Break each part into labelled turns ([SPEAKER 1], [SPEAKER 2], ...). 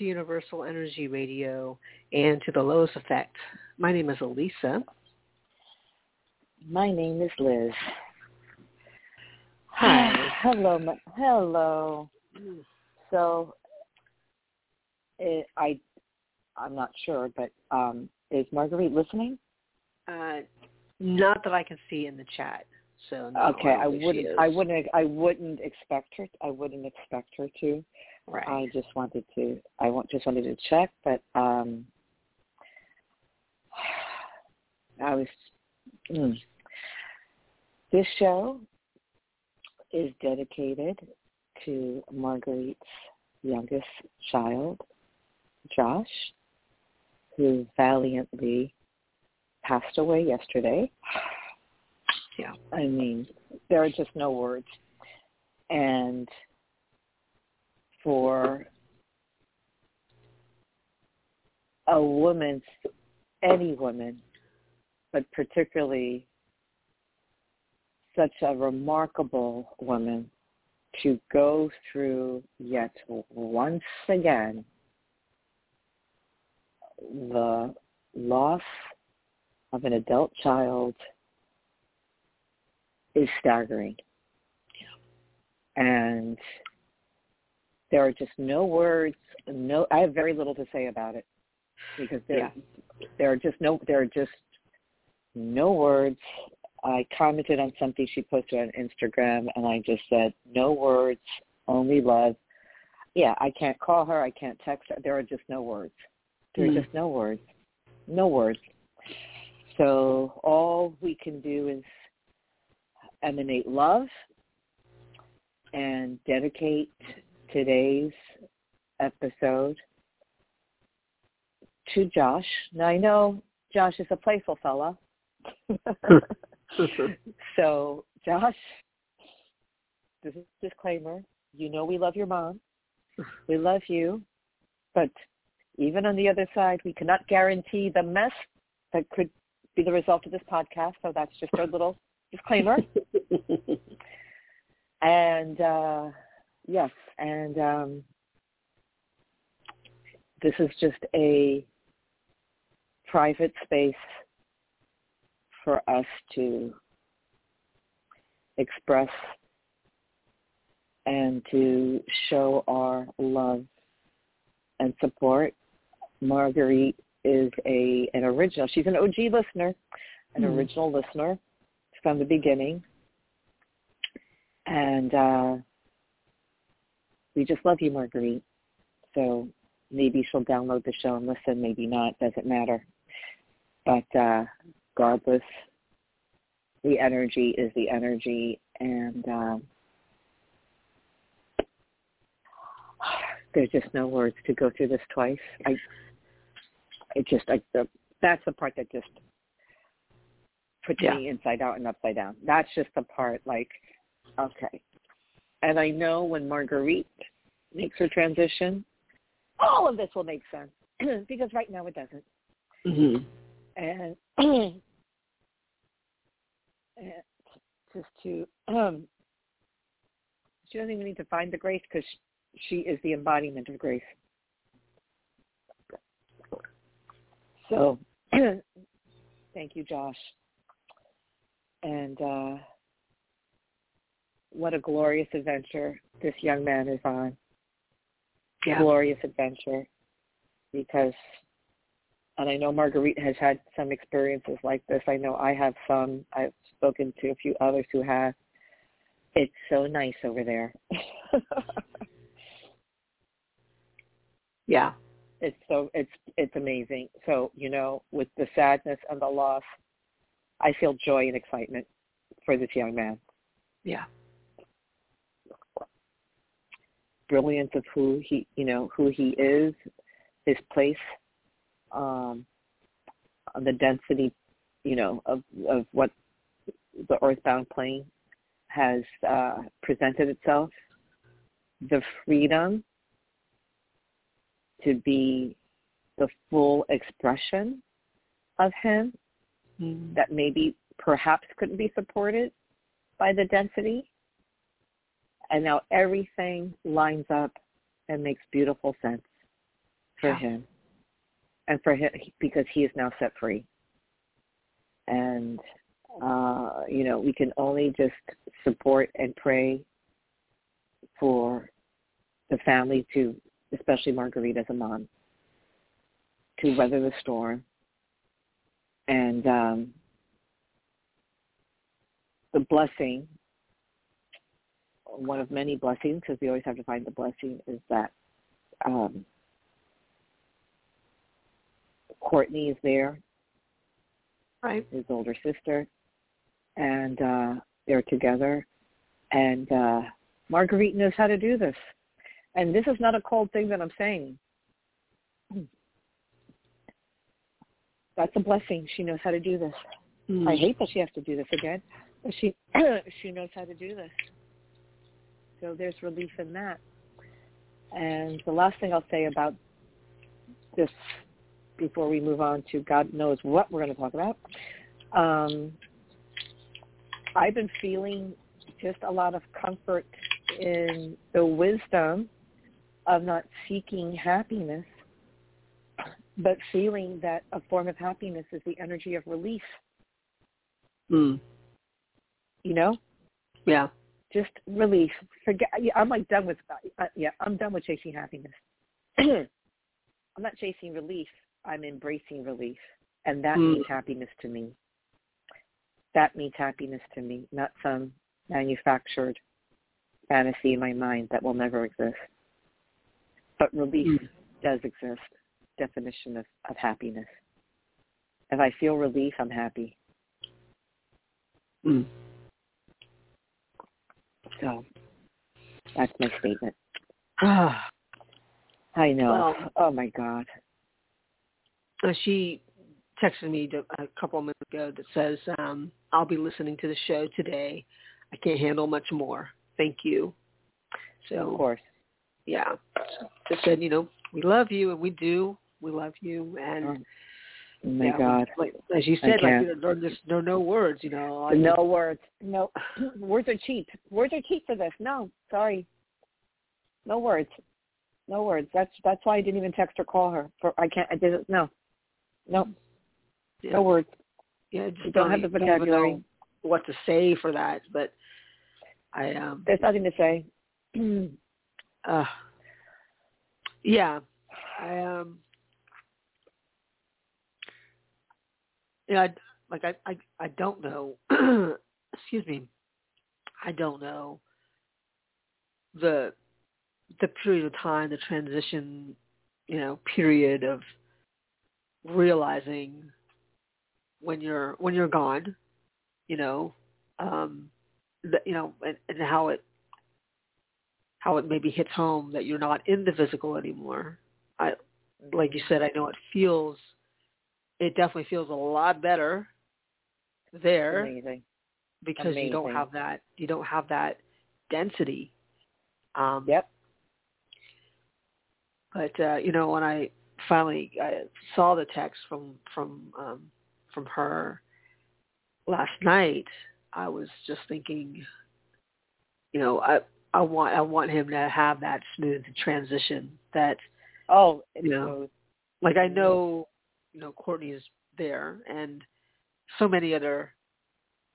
[SPEAKER 1] Hello, everyone. Welcome to Universal Energy Radio and to the Lois Effect. My name is Alyssa.
[SPEAKER 2] My name is Liz.
[SPEAKER 1] Hi.
[SPEAKER 2] hello. Hello. So, it, I, I'm not sure, but um, is Marguerite listening?
[SPEAKER 1] Uh, not that I can see in the chat. So
[SPEAKER 2] okay,
[SPEAKER 1] I
[SPEAKER 2] wouldn't. I wouldn't. I wouldn't expect her. I wouldn't expect her to.
[SPEAKER 1] Right.
[SPEAKER 2] I just wanted to. I want, just wanted to check, but um, I was. Mm. This show is dedicated to Marguerite's youngest child, Josh, who valiantly passed away yesterday.
[SPEAKER 1] Yeah.
[SPEAKER 2] I mean, there are just no words. And for a woman, any woman, but particularly such a remarkable woman to go through yet once again the loss of an adult child is staggering.
[SPEAKER 1] Yeah.
[SPEAKER 2] And there are just no words, no I have very little to say about it because there
[SPEAKER 1] yeah.
[SPEAKER 2] there are just no there are just no words. I commented on something she posted on Instagram and I just said, No words, only love. Yeah, I can't call her, I can't text her. There are just no words. There are
[SPEAKER 1] Mm.
[SPEAKER 2] just no words. No words. So all we can do is emanate love and dedicate today's episode to Josh. Now I know Josh is a playful fella. so Josh, this is a disclaimer. You know we love your mom. We love you. But even on the other side, we cannot guarantee the mess that could be the result of this podcast. So that's just our little disclaimer. and uh, yes, and um, this is just a private space for us to express and to show our love and support. Marguerite is a an original. She's an OG listener, an
[SPEAKER 1] Mm.
[SPEAKER 2] original listener from the beginning. And uh, we just love you, Marguerite. So maybe she'll download the show and listen, maybe not, doesn't matter. But uh, regardless, the energy is the energy. And um, there's just no words to go through this twice. I, it just, I, the, that's the part that just puts
[SPEAKER 1] Yeah.
[SPEAKER 2] me inside out and upside down. That's just the part like, okay. And I know when Marguerite makes her transition, all of this will make sense because right now it doesn't.
[SPEAKER 1] hmm
[SPEAKER 2] And, and just to, um, she doesn't even need to find the grace because she is the embodiment of grace. So, thank you, Josh. And uh, what a glorious adventure this young man is on.
[SPEAKER 1] Yeah.
[SPEAKER 2] Glorious adventure. Because, and I know Marguerite has had some experiences like this. I know I have some. I've spoken to a few others who have. It's so nice over there.
[SPEAKER 1] Yeah.
[SPEAKER 2] it's so it's it's amazing. So you know, with the sadness and the loss, I feel joy and excitement for this young man.
[SPEAKER 1] Yeah.
[SPEAKER 2] Brilliance of who he, you know, who he is, his place, um, on the density, you know, of of what the earthbound plane has uh, presented itself, the freedom to be the full expression of him
[SPEAKER 1] Mm.
[SPEAKER 2] that maybe perhaps couldn't be supported by the density. And now everything lines up and makes beautiful sense for
[SPEAKER 1] Yeah.
[SPEAKER 2] him and for him because he is now set free. And uh, you know, we can only just support and pray for the family to, especially Marguerite's a mom, to weather the storm. And um, the blessing, one of many blessings, because we always have to find the blessing, is that um, Courtney is there,
[SPEAKER 1] Right.
[SPEAKER 2] his older sister, and uh, they're together. And uh, Marguerite knows how to do this. And this is not a cold thing that I'm saying. That's a blessing. She knows how to do this.
[SPEAKER 1] Mm.
[SPEAKER 2] I hate that she has to do this again, but she she knows how to do this. So there's relief in that. And the last thing I'll say about this before we move on to God knows what we're going to talk about. Um, I've been feeling just a lot of comfort in the wisdom of not seeking happiness, but feeling that a form of happiness is the energy of relief.
[SPEAKER 1] Mm.
[SPEAKER 2] You know,
[SPEAKER 1] Yeah.
[SPEAKER 2] Just relief. Forget. Yeah, I'm like done with. Uh, yeah, I'm done with chasing happiness. I'm not chasing relief. I'm embracing relief, and that
[SPEAKER 1] Mm.
[SPEAKER 2] means happiness to me. That means happiness to me, not some manufactured fantasy in my mind that will never exist. But relief
[SPEAKER 1] Mm.
[SPEAKER 2] does exist. Definition of, of happiness. If I feel relief, I'm happy.
[SPEAKER 1] Mm.
[SPEAKER 2] So that's my statement. I know.
[SPEAKER 1] Well-
[SPEAKER 2] oh my God.
[SPEAKER 1] Uh, she texted me a couple of minutes ago that says, um, I'll be listening to the show today. I can't handle much more. Thank you. So,
[SPEAKER 2] Of course.
[SPEAKER 1] yeah. Just said, you know, we love you, and we do. We love you. And,
[SPEAKER 2] Oh my
[SPEAKER 1] yeah,
[SPEAKER 2] God.
[SPEAKER 1] Like, as you said, like, you know, there, are just, no words, you know. I
[SPEAKER 2] No words. No words are cheap. Words are cheap for this. No, sorry. No words. No words. That's that's why I didn't even text or call her. For I can't. I didn't. No. No.
[SPEAKER 1] yeah,
[SPEAKER 2] No words.
[SPEAKER 1] Yeah, just
[SPEAKER 2] You don't have the vocabulary.
[SPEAKER 1] know what to say for that, but I um
[SPEAKER 2] There's nothing to say.
[SPEAKER 1] uh yeah. I um yeah, I, like I, I I don't know excuse me. I don't know the the period of time, the transition, you know, period of realizing when you're when you're gone, you know, um, that, you know, and, and how it how it maybe hits home that you're not in the physical anymore. I like you said, I know it feels it definitely feels a lot better there
[SPEAKER 2] Amazing.
[SPEAKER 1] because you don't have that you don't have that density. Um
[SPEAKER 2] Yep.
[SPEAKER 1] but uh, you know when I finally I saw the text from from um, from her last night, I was just thinking, you know, I I want I want him to have that smooth transition. That
[SPEAKER 2] Oh,
[SPEAKER 1] You know.
[SPEAKER 2] smooth.
[SPEAKER 1] like I know, you know, Courtney's there, and so many other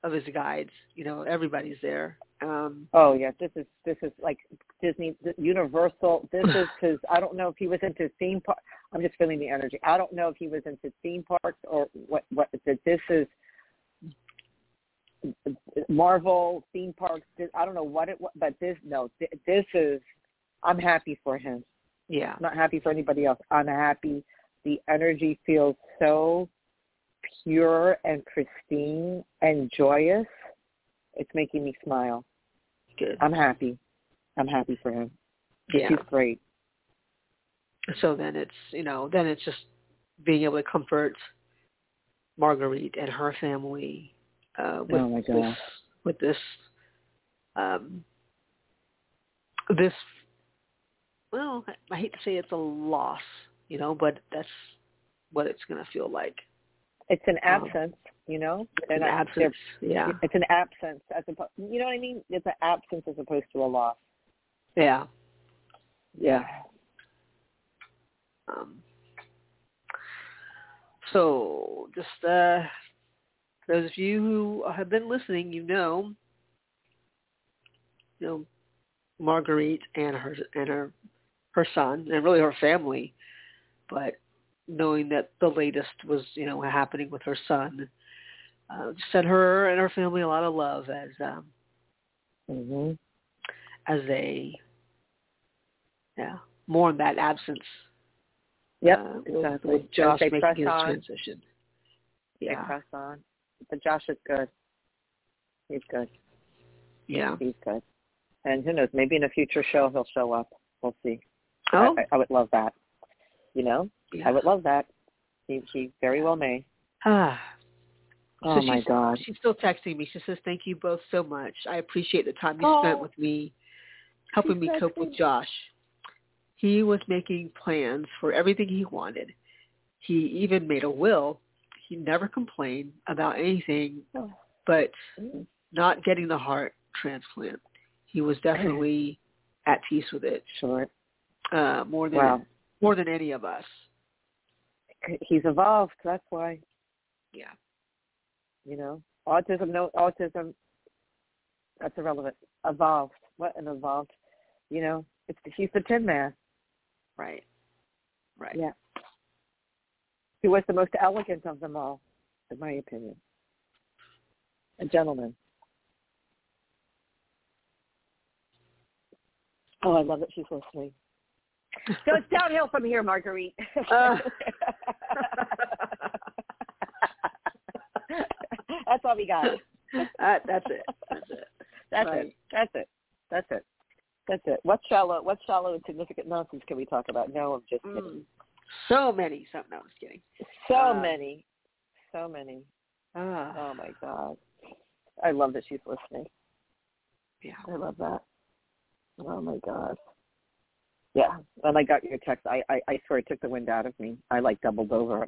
[SPEAKER 1] of his guides. You know, everybody's there. Um,
[SPEAKER 2] Oh yeah, this is this is like Disney, Universal. This is because I don't know if he was into theme park. I'm just feeling the energy. I don't know if he was into theme parks or what. What that this is Marvel theme parks. I don't know what it was, but this no, this is. I'm happy for him.
[SPEAKER 1] yeah,
[SPEAKER 2] I'm not happy for anybody else. I'm happy. The energy feels so pure and pristine and joyous. It's making me smile.
[SPEAKER 1] good.
[SPEAKER 2] I'm happy. I'm happy for him.
[SPEAKER 1] Yeah.
[SPEAKER 2] He's great.
[SPEAKER 1] so then it's you know then it's just being able to comfort Marguerite and her family uh, with
[SPEAKER 2] Oh, my
[SPEAKER 1] this with this um, this well I, I hate to say it's a loss you know but that's what it's going to feel like
[SPEAKER 2] It's an
[SPEAKER 1] Um,
[SPEAKER 2] absence, you know.
[SPEAKER 1] An absence yeah
[SPEAKER 2] It's an absence as opposed. You know what I mean? It's an absence as opposed to a loss.
[SPEAKER 1] yeah
[SPEAKER 2] Yeah.
[SPEAKER 1] Um, so just uh, those of you who have been listening, you know, you know, Marguerite and her and her her son and really her family, but knowing that the latest was you know happening with her son, uh, sent her and her family a lot of love as um,
[SPEAKER 2] hmm
[SPEAKER 1] as they yeah mourn that absence.
[SPEAKER 2] Yep,
[SPEAKER 1] uh,
[SPEAKER 2] exactly.
[SPEAKER 1] With, Josh
[SPEAKER 2] They
[SPEAKER 1] making his
[SPEAKER 2] on.
[SPEAKER 1] transition.
[SPEAKER 2] They
[SPEAKER 1] Yeah,
[SPEAKER 2] press on. But Josh is good. He's good.
[SPEAKER 1] yeah.
[SPEAKER 2] He's good. And who knows? Maybe in a future show he'll show up. We'll see.
[SPEAKER 1] Oh,
[SPEAKER 2] I, I would love that. You know,
[SPEAKER 1] yeah.
[SPEAKER 2] I would love that. He he very well may.
[SPEAKER 1] Ah.
[SPEAKER 2] Oh
[SPEAKER 1] so
[SPEAKER 2] my
[SPEAKER 1] she's,
[SPEAKER 2] God.
[SPEAKER 1] She's still texting me. She says, "Thank you both so much. I appreciate the time you
[SPEAKER 2] Oh.
[SPEAKER 1] spent with me, helping me cope with. Josh. He was making plans for everything he wanted. He even made a will. He never complained about anything,
[SPEAKER 2] Oh.
[SPEAKER 1] but
[SPEAKER 2] Mm.
[SPEAKER 1] not getting the heart transplant. He was definitely at peace with it,
[SPEAKER 2] Sure.
[SPEAKER 1] uh, more than
[SPEAKER 2] Wow.
[SPEAKER 1] More than any of us.
[SPEAKER 2] He's evolved. That's why.
[SPEAKER 1] Yeah.
[SPEAKER 2] You know, autism. No autism. That's irrelevant. Evolved. What an evolved. You know, it's he's the Tin Man.
[SPEAKER 1] Right. Right.
[SPEAKER 2] Yeah. He was the most elegant of them all, in my opinion. A gentleman. Oh, I love that she's listening. So it's downhill from here, Marguerite.
[SPEAKER 1] Uh.
[SPEAKER 2] That's all we got.
[SPEAKER 1] that, that's it. That's it.
[SPEAKER 2] That's
[SPEAKER 1] Right.
[SPEAKER 2] it. That's it. That's it. That's it. What shallow what shallow and significant nonsense can we talk about? No, I'm just kidding.
[SPEAKER 1] Mm. So many. So, no, I'm just kidding.
[SPEAKER 2] So
[SPEAKER 1] Uh,
[SPEAKER 2] many. So many.
[SPEAKER 1] Ah,
[SPEAKER 2] Oh my God. I love that she's listening.
[SPEAKER 1] yeah.
[SPEAKER 2] I love that. Oh my God. Yeah. When I got your text, I, I, I swear it took the wind out of me. I like doubled over.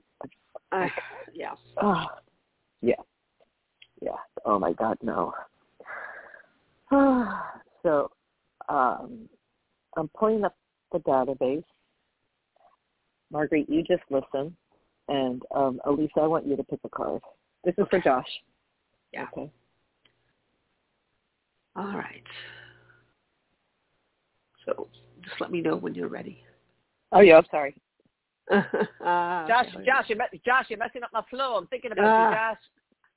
[SPEAKER 1] Uh, yeah.
[SPEAKER 2] Oh, yeah. Yeah. Oh my God, no. so, um, I'm pulling up the database. Marguerite, you just listen. And um, Alyssa, I want you to pick a card. This is for Josh.
[SPEAKER 1] Yeah.
[SPEAKER 2] Okay.
[SPEAKER 1] All right. So just let me know when you're ready.
[SPEAKER 2] Oh yeah, I'm sorry.
[SPEAKER 1] uh,
[SPEAKER 2] Josh,
[SPEAKER 1] okay.
[SPEAKER 2] Josh, you're, me- Josh, you're messing up my flow. I'm thinking about
[SPEAKER 1] Ah.
[SPEAKER 2] you, Josh.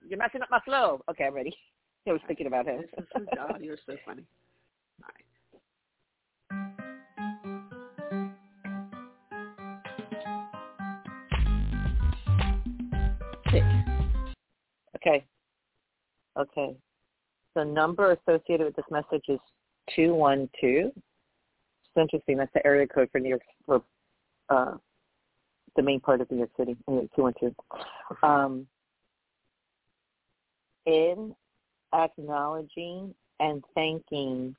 [SPEAKER 2] You're messing up my flow. Okay, I'm ready. I was thinking about him.
[SPEAKER 1] Oh, you're so funny. All right. Six.
[SPEAKER 2] okay. Okay. The number associated with this message is 212. Interesting. That's the area code for New York, for uh, the main part of New York City, uh, 212. Um, in acknowledging and thanking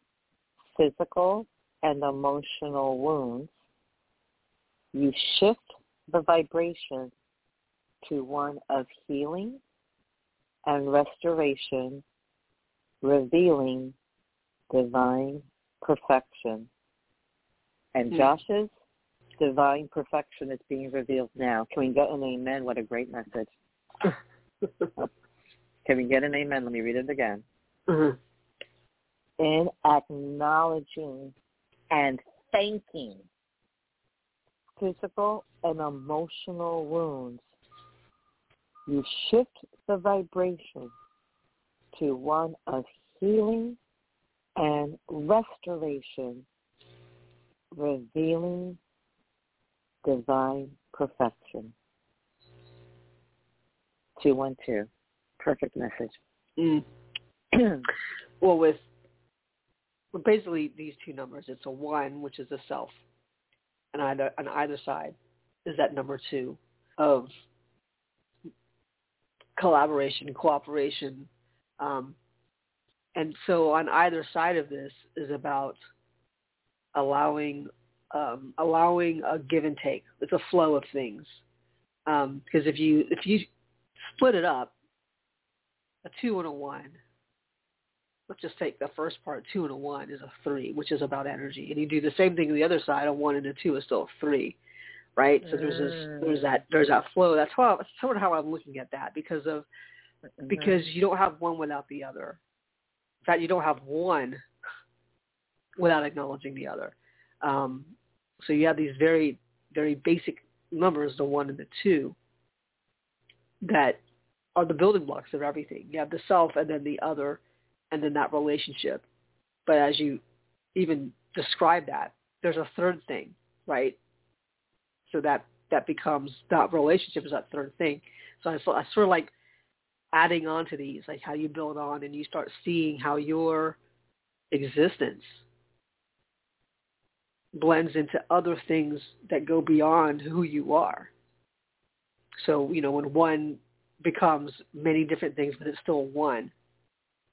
[SPEAKER 2] physical and emotional wounds, you shift the vibration to one of healing and restoration, revealing divine perfection. And
[SPEAKER 1] Hmm.
[SPEAKER 2] Josh's divine perfection is being revealed now. Can we get an amen? What a great message. Can we get an amen? Let me read it again.
[SPEAKER 1] Mhm.
[SPEAKER 2] In acknowledging and thanking physical and emotional wounds, you shift the vibration to one of healing and restoration, revealing divine perfection. 212. Perfect message.
[SPEAKER 1] Mm. Well, with well, basically these two numbers, it's a one, which is the self, and either on either side is that number two of collaboration, cooperation, um, and so on either side of this is about allowing um, allowing a give and take. It's a flow of things um, because if you if you split it up, a two and a one let's just take the first part, two and a one is a three, which is about energy. And you do the same thing on the other side, a one and a two is still a three. right? So there's this, there's that there's that flow. That's how that's sort of how I'm looking at that because of
[SPEAKER 2] Mm-hmm.
[SPEAKER 1] because you don't have one without the other. In fact, you don't have one without acknowledging the other. Um, so you have these very very basic numbers, the one and the two, that are the building blocks of everything. You have the self and then the other and then that relationship. But as you even describe that, there's a third thing, right? So that that becomes that relationship is that third thing. So I, I sort of like adding on to these, like how you build on and you start seeing how your existence blends into other things that go beyond who you are. So, you know, when one becomes many different things, but it's still one,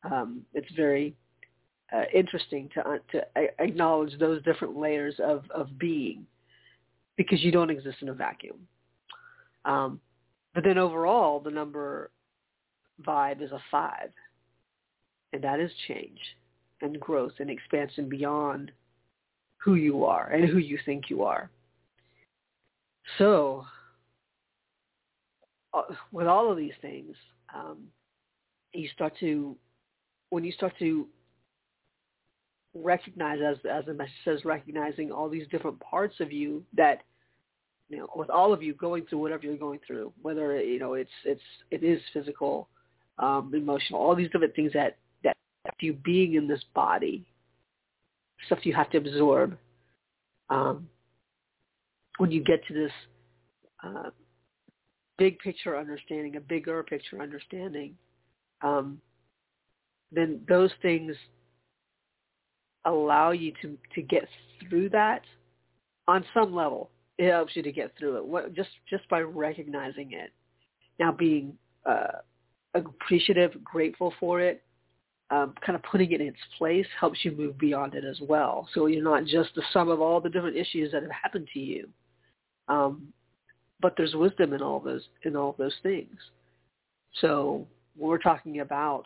[SPEAKER 1] um, it's very uh, interesting to uh, to acknowledge those different layers of, of being because you don't exist in a vacuum. Um, but then overall, the number vibe is a five, and that is change and growth and expansion beyond who you are and who you think you are. So, uh, with all of these things, um, you start to, when you start to recognize, as as the message says, recognizing all these different parts of you that, you know, with all of you going through whatever you're going through, whether you know it's it's it is physical, um, emotional, all these different things that that you being in this body, stuff you have to absorb. Um, when you get to this uh, big picture understanding, a bigger picture understanding, um, then those things allow you to to get through that on some level. It helps you to get through it what, just just by recognizing it. Now, being uh, appreciative, grateful for it, um, kind of putting it in its place helps you move beyond it as well. So you're not just the sum of all the different issues that have happened to you, um, but there's wisdom in all those in all those things. So we're talking about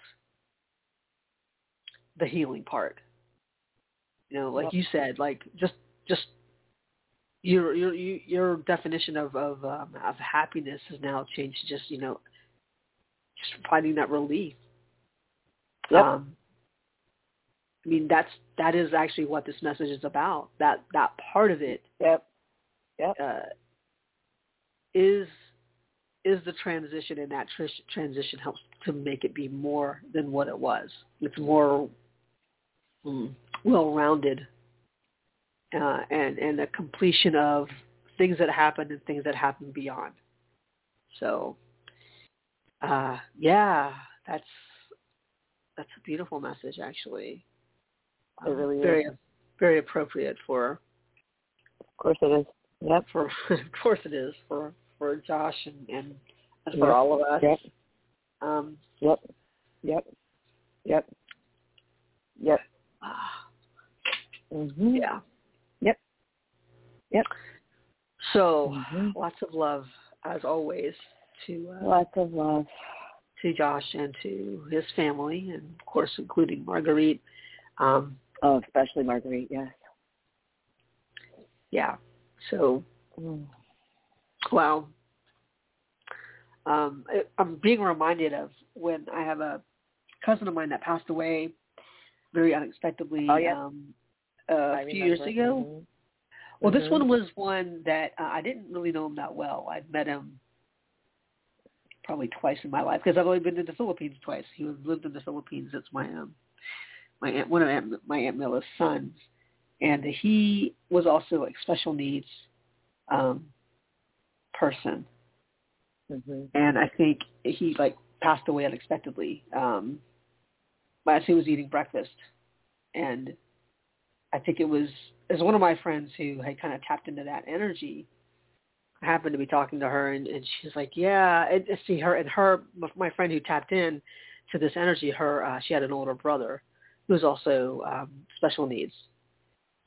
[SPEAKER 1] the healing part. You know, like you said, like just just your your your definition of of um, of happiness has now changed. To just you know, just finding that relief.
[SPEAKER 2] Yep.
[SPEAKER 1] Um, I mean, that's that is actually what this message is about. That that part of it.
[SPEAKER 2] Yep. Yep.
[SPEAKER 1] Uh, is is the transition, and that tr- transition helps to make it be more than what it was. It's more mm, well-rounded, uh, and and a completion of things that happened and things that happened beyond. So, uh, yeah, that's that's a beautiful message, actually.
[SPEAKER 2] It really
[SPEAKER 1] um, very,
[SPEAKER 2] is.
[SPEAKER 1] Very appropriate for.
[SPEAKER 2] Of course it is. Yep.
[SPEAKER 1] For of course it is for for Josh and and, and
[SPEAKER 2] yep.
[SPEAKER 1] for all of us.
[SPEAKER 2] Yep.
[SPEAKER 1] Um,
[SPEAKER 2] yep. Yep. Yep. Yep. Mm-hmm.
[SPEAKER 1] Yeah.
[SPEAKER 2] Yep. Yep.
[SPEAKER 1] So
[SPEAKER 2] mm-hmm.
[SPEAKER 1] lots of love as always to uh,
[SPEAKER 2] lots of love
[SPEAKER 1] to Josh and to his family, and of course including Marguerite. Um,
[SPEAKER 2] oh, especially Marguerite. Yes.
[SPEAKER 1] Yeah. So,
[SPEAKER 2] mm.
[SPEAKER 1] wow. Um, I, I'm being reminded of when I have a cousin of mine that passed away very unexpectedly
[SPEAKER 2] oh, yeah.
[SPEAKER 1] um, a few years ago.
[SPEAKER 2] Mm-hmm.
[SPEAKER 1] Well, this
[SPEAKER 2] mm-hmm.
[SPEAKER 1] one was one that uh, I didn't really know him that well. I'd met him probably twice in my life because I've only been to the Philippines twice. He lived in the Philippines. That's my um my aunt, one of aunt, my aunt Milla's sons, and he was also a special needs um person.
[SPEAKER 2] Mm-hmm.
[SPEAKER 1] And I think he like passed away unexpectedly. Um as he was eating breakfast, and I think it was as one of my friends who had kind of tapped into that energy. Happened to be talking to her, and, and she's like, "Yeah." And, and see her and her, my friend who tapped in to this energy. Her, uh, she had an older brother who was also um, special needs.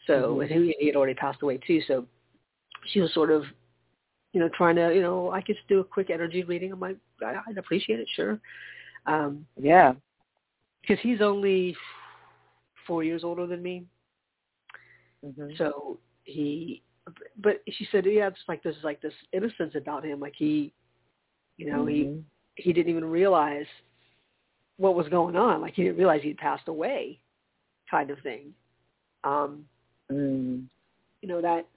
[SPEAKER 1] So,
[SPEAKER 2] Mm-hmm.
[SPEAKER 1] and he, he had already passed away too. So, she was sort of, you know, trying to, you know, I could do a quick energy reading. I'm like, I- I'd appreciate it, sure. Um,
[SPEAKER 2] Yeah.
[SPEAKER 1] because he's only four years older than me.
[SPEAKER 2] Mm-hmm.
[SPEAKER 1] So he but she said, yeah, it's like this like this innocence about him, like he, you know,
[SPEAKER 2] mm-hmm.
[SPEAKER 1] he he didn't even realize what was going on, like he didn't realize he'd passed away, kind of thing. Um,
[SPEAKER 2] mm.
[SPEAKER 1] You know that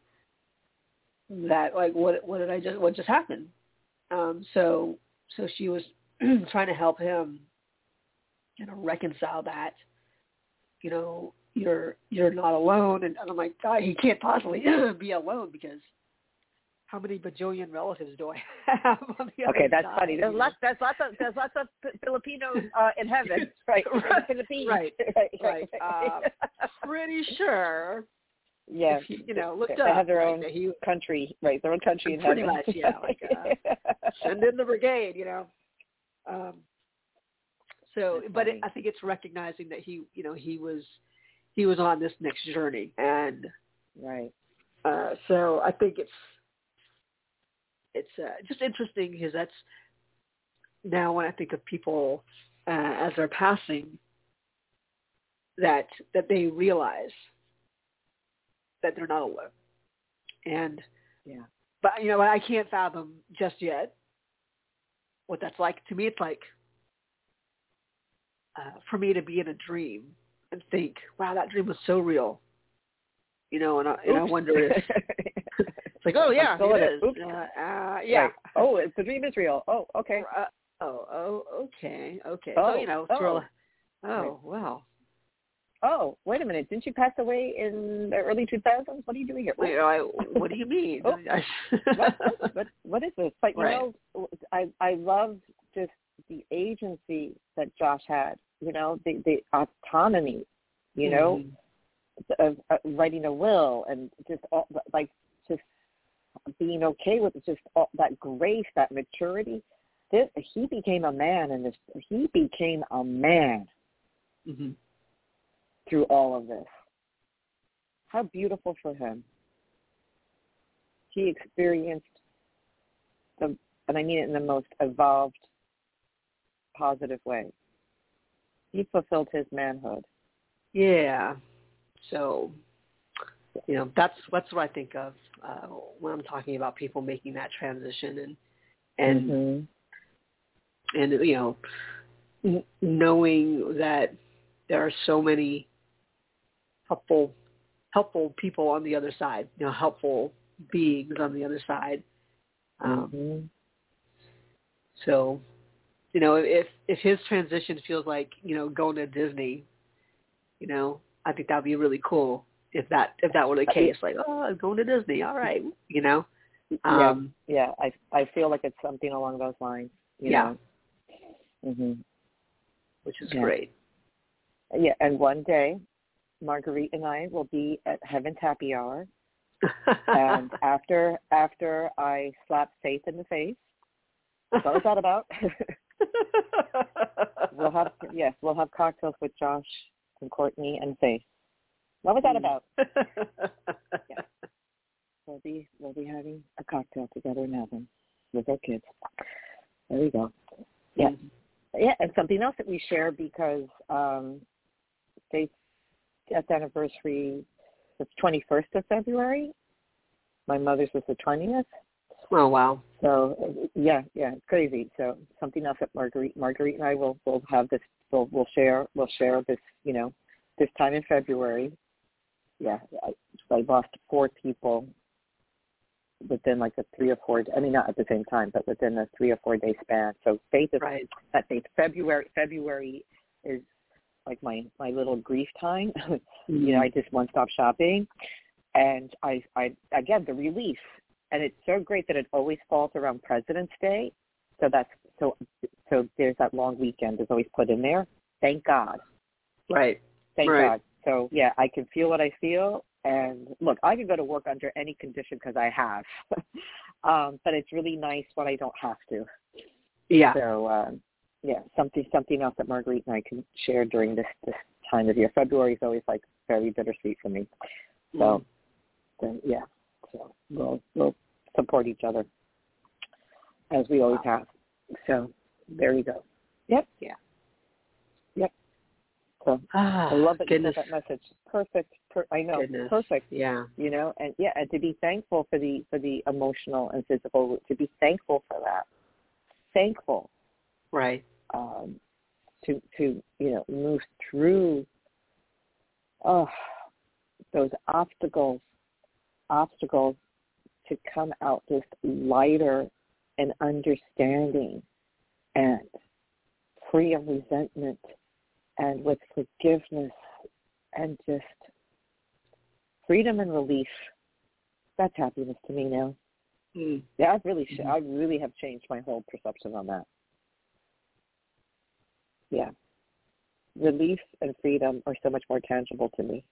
[SPEAKER 1] that like what what did I just what just happened? Um, so so she was trying to help him, you know, reconcile that. You know, you're you're not alone, and, and I'm like, God, he can't possibly be alone because how many bajillion relatives do I have on the
[SPEAKER 2] Okay,
[SPEAKER 1] other
[SPEAKER 2] that's
[SPEAKER 1] side,
[SPEAKER 2] funny. There's lots. There's lots of there's lots of Filipinos uh, in heaven, right?
[SPEAKER 1] Right,
[SPEAKER 2] Philippines,
[SPEAKER 1] right,
[SPEAKER 2] right,
[SPEAKER 1] right. Uh, pretty sure.
[SPEAKER 2] yeah,
[SPEAKER 1] you, you know, looked
[SPEAKER 2] they
[SPEAKER 1] up.
[SPEAKER 2] They have their
[SPEAKER 1] right,
[SPEAKER 2] own
[SPEAKER 1] he
[SPEAKER 2] country, right? Their own country in
[SPEAKER 1] Pretty
[SPEAKER 2] heaven.
[SPEAKER 1] much, yeah, like, uh, send in the brigade, you know. Um, so,
[SPEAKER 2] That's
[SPEAKER 1] but it. I think it's recognizing that he, you know, he was he was on this next journey, and
[SPEAKER 2] right.
[SPEAKER 1] uh, so I think it's it's uh, just interesting because that's now when I think of people uh, as they're passing that that they realize that they're not alone, and
[SPEAKER 2] Yeah.
[SPEAKER 1] but you know I can't fathom just yet what that's like. To me, it's like uh, for me to be in a dream and think, "Wow, that dream was so real," you know, and I, and I wonder if it's like, "Oh yeah, it
[SPEAKER 2] it.
[SPEAKER 1] is."
[SPEAKER 2] Oops.
[SPEAKER 1] Uh, uh, yeah.
[SPEAKER 2] Right. Oh, it's the dream is real. Oh, okay.
[SPEAKER 1] Uh, oh, oh, okay, okay.
[SPEAKER 2] Oh,
[SPEAKER 1] so you know,
[SPEAKER 2] oh.
[SPEAKER 1] Oh, wow.
[SPEAKER 2] Oh, wait a minute. Didn't you pass away in the early 2000s? What are you doing here?
[SPEAKER 1] Wait, I, what do you mean?
[SPEAKER 2] Oh. what, what, what, is this? But you
[SPEAKER 1] Right.
[SPEAKER 2] know, I I love just the agency that Josh had. You know, the the autonomy. You know,
[SPEAKER 1] Mhm.
[SPEAKER 2] of uh, writing a will and just all, like just being okay with just all, that grace, that maturity. This, he became a man, and this he became a man
[SPEAKER 1] Mhm.
[SPEAKER 2] through all of this. How beautiful for him. He experienced the, and I mean it in the most evolved, positive way. He fulfilled his manhood.
[SPEAKER 1] Yeah. So, you know, that's that's what I think of uh, when I'm talking about people making that transition and and
[SPEAKER 2] Mhm.
[SPEAKER 1] and you know, n- knowing that there are so many helpful helpful people on the other side, you know, helpful beings on the other side. Um,
[SPEAKER 2] Mhm.
[SPEAKER 1] So, you know, if if his transition feels like you know going to Disney, you know, I think that'd be really cool if that if that were the case. Like, oh, I'm going to Disney. All right, you know.
[SPEAKER 2] yeah,
[SPEAKER 1] Um,
[SPEAKER 2] yeah. I I feel like it's something along those lines. You
[SPEAKER 1] Yeah.
[SPEAKER 2] Know? Mhm.
[SPEAKER 1] which is
[SPEAKER 2] Yeah.
[SPEAKER 1] great.
[SPEAKER 2] Yeah, and one day, Marguerite and I will be at Heaven's Happy Hour, and after after I slap Faith in the face, what was that about? we'll have yes, we'll have cocktails with Josh and Courtney and Faith. What was that about? We'll be we'll be having a cocktail together in heaven with our kids. There we go. Yeah. Yeah, and something else that we share because um Faith's death anniversary was twenty first of February. My mother's was the twentieth.
[SPEAKER 1] Oh wow.
[SPEAKER 2] So yeah, yeah, it's crazy. So something else that Marguerite, Marguerite and I will will have this. We'll we'll share we'll share this. You know, this time in February. Yeah, I, I lost four people within like a three or four. I mean, not at the same time, but within a three or four day span. So faith is
[SPEAKER 1] Right.
[SPEAKER 2] that faith. February February is like my my little grief time. you know, mm-hmm. I just one stop shopping, and I I again the relief and it's so great that it always falls around President's Day. So that's so so there's that long weekend is always put in there. Thank God.
[SPEAKER 1] Right.
[SPEAKER 2] Thank
[SPEAKER 1] Right.
[SPEAKER 2] God. So yeah, I can feel what I feel, and look, I can go to work under any condition because I have. um, but it's really nice when I don't have to.
[SPEAKER 1] Yeah.
[SPEAKER 2] So um, yeah, something something else that Marguerite and I can share during this this time of year. February is always like very bittersweet for me. So then, yeah, so we'll we'll support each other as we always have. So there you go. Yep.
[SPEAKER 1] Yeah.
[SPEAKER 2] Yep. So
[SPEAKER 1] ah,
[SPEAKER 2] I love that
[SPEAKER 1] goodness.
[SPEAKER 2] you sent that message. Perfect. Per, I know.
[SPEAKER 1] Goodness.
[SPEAKER 2] Perfect.
[SPEAKER 1] Yeah.
[SPEAKER 2] You know, and yeah, and to be thankful for the for the emotional and physical. To be thankful for that. Thankful.
[SPEAKER 1] Right.
[SPEAKER 2] Um, to to you know move through. Oh, those obstacles, obstacles to come out just lighter and understanding and free of resentment and with forgiveness and just freedom and relief. That's happiness to me now.
[SPEAKER 1] Mm.
[SPEAKER 2] Yeah, I've really,
[SPEAKER 1] Mm-hmm.
[SPEAKER 2] I really have changed my whole perception on that. Yeah, relief and freedom are so much more tangible to me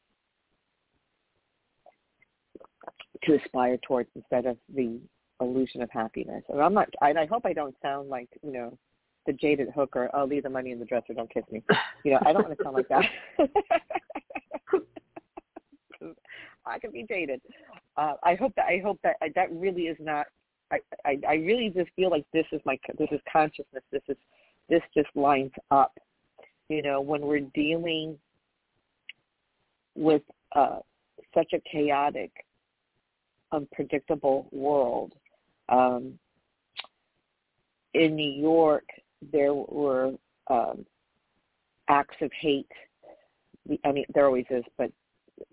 [SPEAKER 2] to aspire towards instead of the illusion of happiness. And I'm not. And I hope I don't sound like you know the jaded hooker. I'll leave the money in the dresser. Don't kiss me. You know, I don't want to sound like that. I can be jaded. Uh, I hope that I hope that that really is not. I, I I really just feel like this is my this is consciousness. This is this just lines up. You know, when we're dealing with uh, such a chaotic, unpredictable world. Um, in New York, there were um, acts of hate. I mean, there always is, but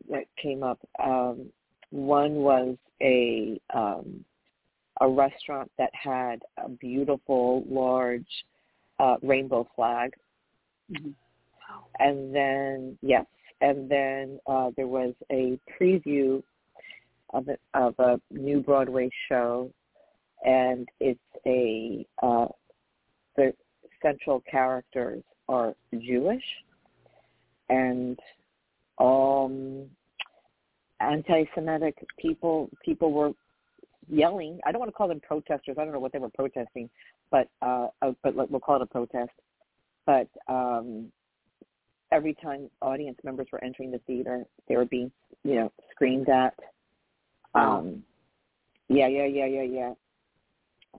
[SPEAKER 2] that came up. Um, one was a um, a restaurant that had a beautiful, large uh, rainbow flag,
[SPEAKER 1] Mm-hmm.
[SPEAKER 2] and then yes, and then uh, there was a preview of a, of a new Broadway show, and it's a uh, the central characters are Jewish, and um, anti-Semitic people people were yelling. I don't want to call them protesters. I don't know what they were protesting, but uh, uh, but we'll call it a protest. But um, every time audience members were entering the theater, they were being you know screamed at. Um, yeah, yeah, yeah, yeah, yeah.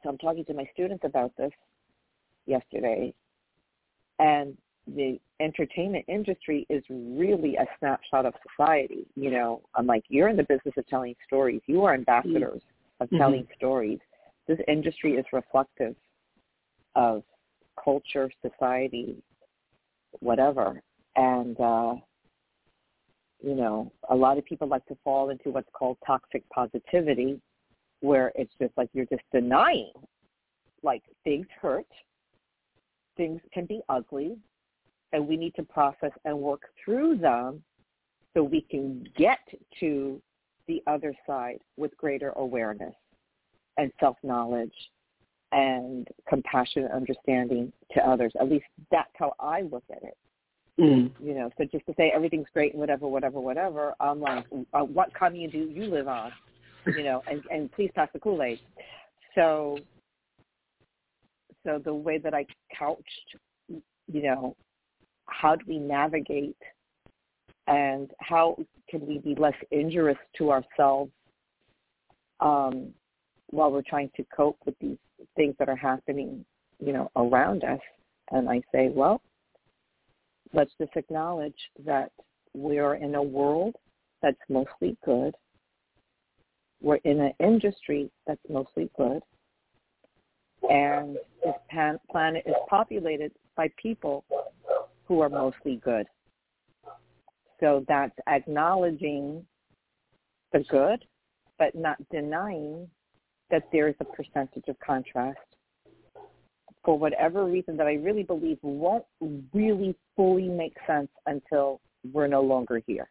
[SPEAKER 2] So I'm talking to my students about this yesterday, and the entertainment industry is really a snapshot of society. You know, I'm like, you're in the business of telling stories. You are ambassadors of
[SPEAKER 1] Mhm.
[SPEAKER 2] telling stories. This industry is reflective of culture, society, whatever. And uh, you know, a lot of people like to fall into what's called toxic positivity, where it's just like you're just denying, like things hurt, things can be ugly, and we need to process and work through them so we can get to the other side with greater awareness and self-knowledge and compassion and understanding to others. At least that's how I look at it.
[SPEAKER 1] Mm.
[SPEAKER 2] You know, so just to say everything's great and whatever, whatever, whatever, I'm like, uh, what commune do you live on? You know, and, and please pass the Kool-Aid. So, so the way that I couched, you know, how do we navigate and how can we be less injurious to ourselves um, while we're trying to cope with these things that are happening, you know, around us? And I say, well, let's just acknowledge that we are in a world that's mostly good. We're in an industry that's mostly good. And this pan- planet is populated by people who are mostly good. So that's acknowledging the good, but not denying that there is a percentage of contrast for whatever reason that I really believe won't really fully make sense until we're no longer here.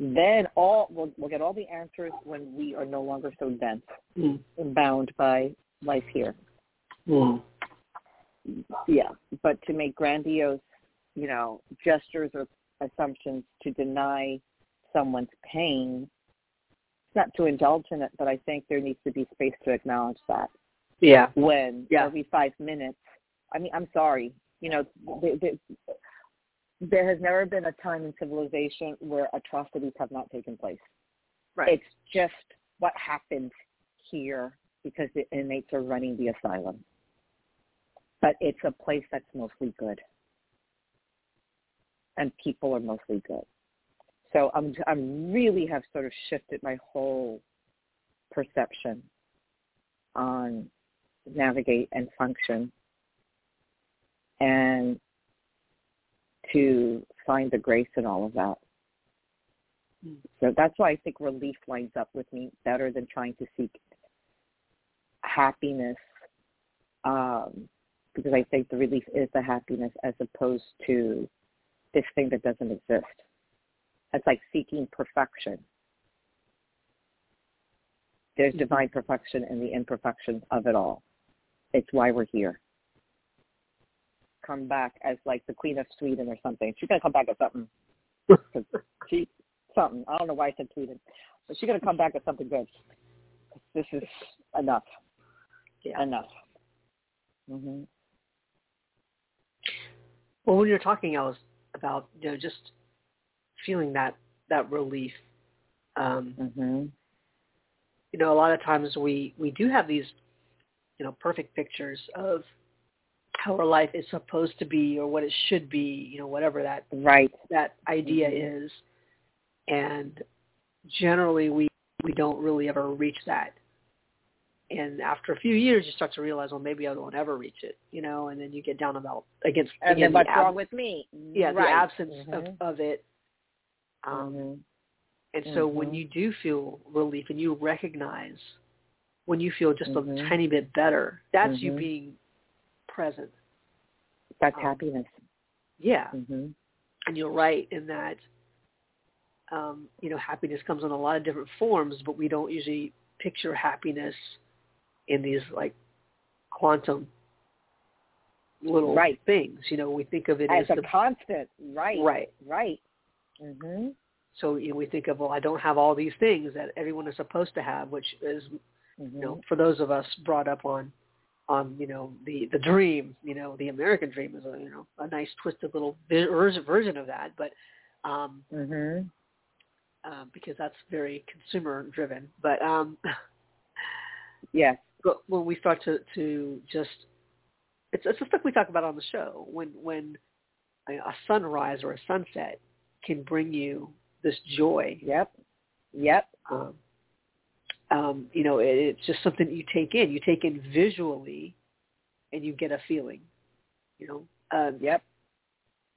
[SPEAKER 2] Then all we'll, we'll get all the answers when we are no longer so dense
[SPEAKER 1] Mm.
[SPEAKER 2] and bound by life here.
[SPEAKER 1] Mm.
[SPEAKER 2] Yeah, but to make grandiose, you know, gestures or assumptions to deny someone's pain, it's not to indulge in it, but I think there needs to be space to acknowledge that.
[SPEAKER 1] Yeah.
[SPEAKER 2] when
[SPEAKER 1] Yeah.
[SPEAKER 2] every five minutes. I mean, I'm sorry. You know, there, has never been a time in civilization where atrocities have not taken place.
[SPEAKER 1] Right.
[SPEAKER 2] It's just what happens here because the inmates are running the asylum. But it's a place that's mostly good. and people are mostly good. So I'm I'm really have sort of shifted my whole perception on navigate and function and to find the grace in all of that. Hmm. So that's why I think relief lines up with me better than trying to seek happiness, um, because I think the relief is the happiness as opposed to this thing that doesn't exist. It's like seeking perfection. There's mm-hmm. divine perfection in the imperfections of it all. It's why we're here. Come back as like the Queen of Sweden or something. She's gonna come back as something. she something. I don't know why I said Sweden, but she's gonna come back as something good. This is enough. Yeah. Enough. Mhm.
[SPEAKER 1] Well, when you're talking, I was about you know just feeling that that relief. Um,
[SPEAKER 2] mm-hmm.
[SPEAKER 1] You know, a lot of times we we do have these you know perfect pictures of how our life is supposed to be or what it should be. You know, whatever that
[SPEAKER 2] right
[SPEAKER 1] that idea mm-hmm. is, and generally we we don't really ever reach that and after a few years you start to realize well maybe i won't ever reach it you know and then you get down about against
[SPEAKER 2] and
[SPEAKER 1] again,
[SPEAKER 2] then what's
[SPEAKER 1] the
[SPEAKER 2] wrong with me
[SPEAKER 1] yeah
[SPEAKER 2] right.
[SPEAKER 1] the absence
[SPEAKER 2] mm-hmm.
[SPEAKER 1] of, of it um
[SPEAKER 2] mm-hmm.
[SPEAKER 1] and so
[SPEAKER 2] mm-hmm.
[SPEAKER 1] when you do feel relief and you recognize when you feel just a
[SPEAKER 2] Mm-hmm.
[SPEAKER 1] tiny bit better that's you
[SPEAKER 2] Mhm.
[SPEAKER 1] being present
[SPEAKER 2] that's
[SPEAKER 1] Um,
[SPEAKER 2] happiness
[SPEAKER 1] yeah
[SPEAKER 2] Mhm.
[SPEAKER 1] and you're right in that um you know happiness comes in a lot of different forms but we don't usually picture happiness in these like quantum little
[SPEAKER 2] Right.
[SPEAKER 1] things. You know, we think of it
[SPEAKER 2] as
[SPEAKER 1] as,
[SPEAKER 2] a
[SPEAKER 1] the
[SPEAKER 2] constant right
[SPEAKER 1] right.
[SPEAKER 2] right mhm
[SPEAKER 1] So you know, we think of well, I don't have all these things that everyone is supposed to have, which is you know for those of us brought up on on you know the the dream, you know the American dream is a you know a nice twisted little version version of that, but um,
[SPEAKER 2] mhm
[SPEAKER 1] um, because that's very consumer driven. But um,
[SPEAKER 2] yes.
[SPEAKER 1] but when we start to to just it's it's the stuff we talk about on the show. When when a, a sunrise or a sunset can bring you this joy.
[SPEAKER 2] Yep. Yep.
[SPEAKER 1] Um, um, you know it, it's just something you take in you take in visually and you get a feeling you know um,
[SPEAKER 2] yep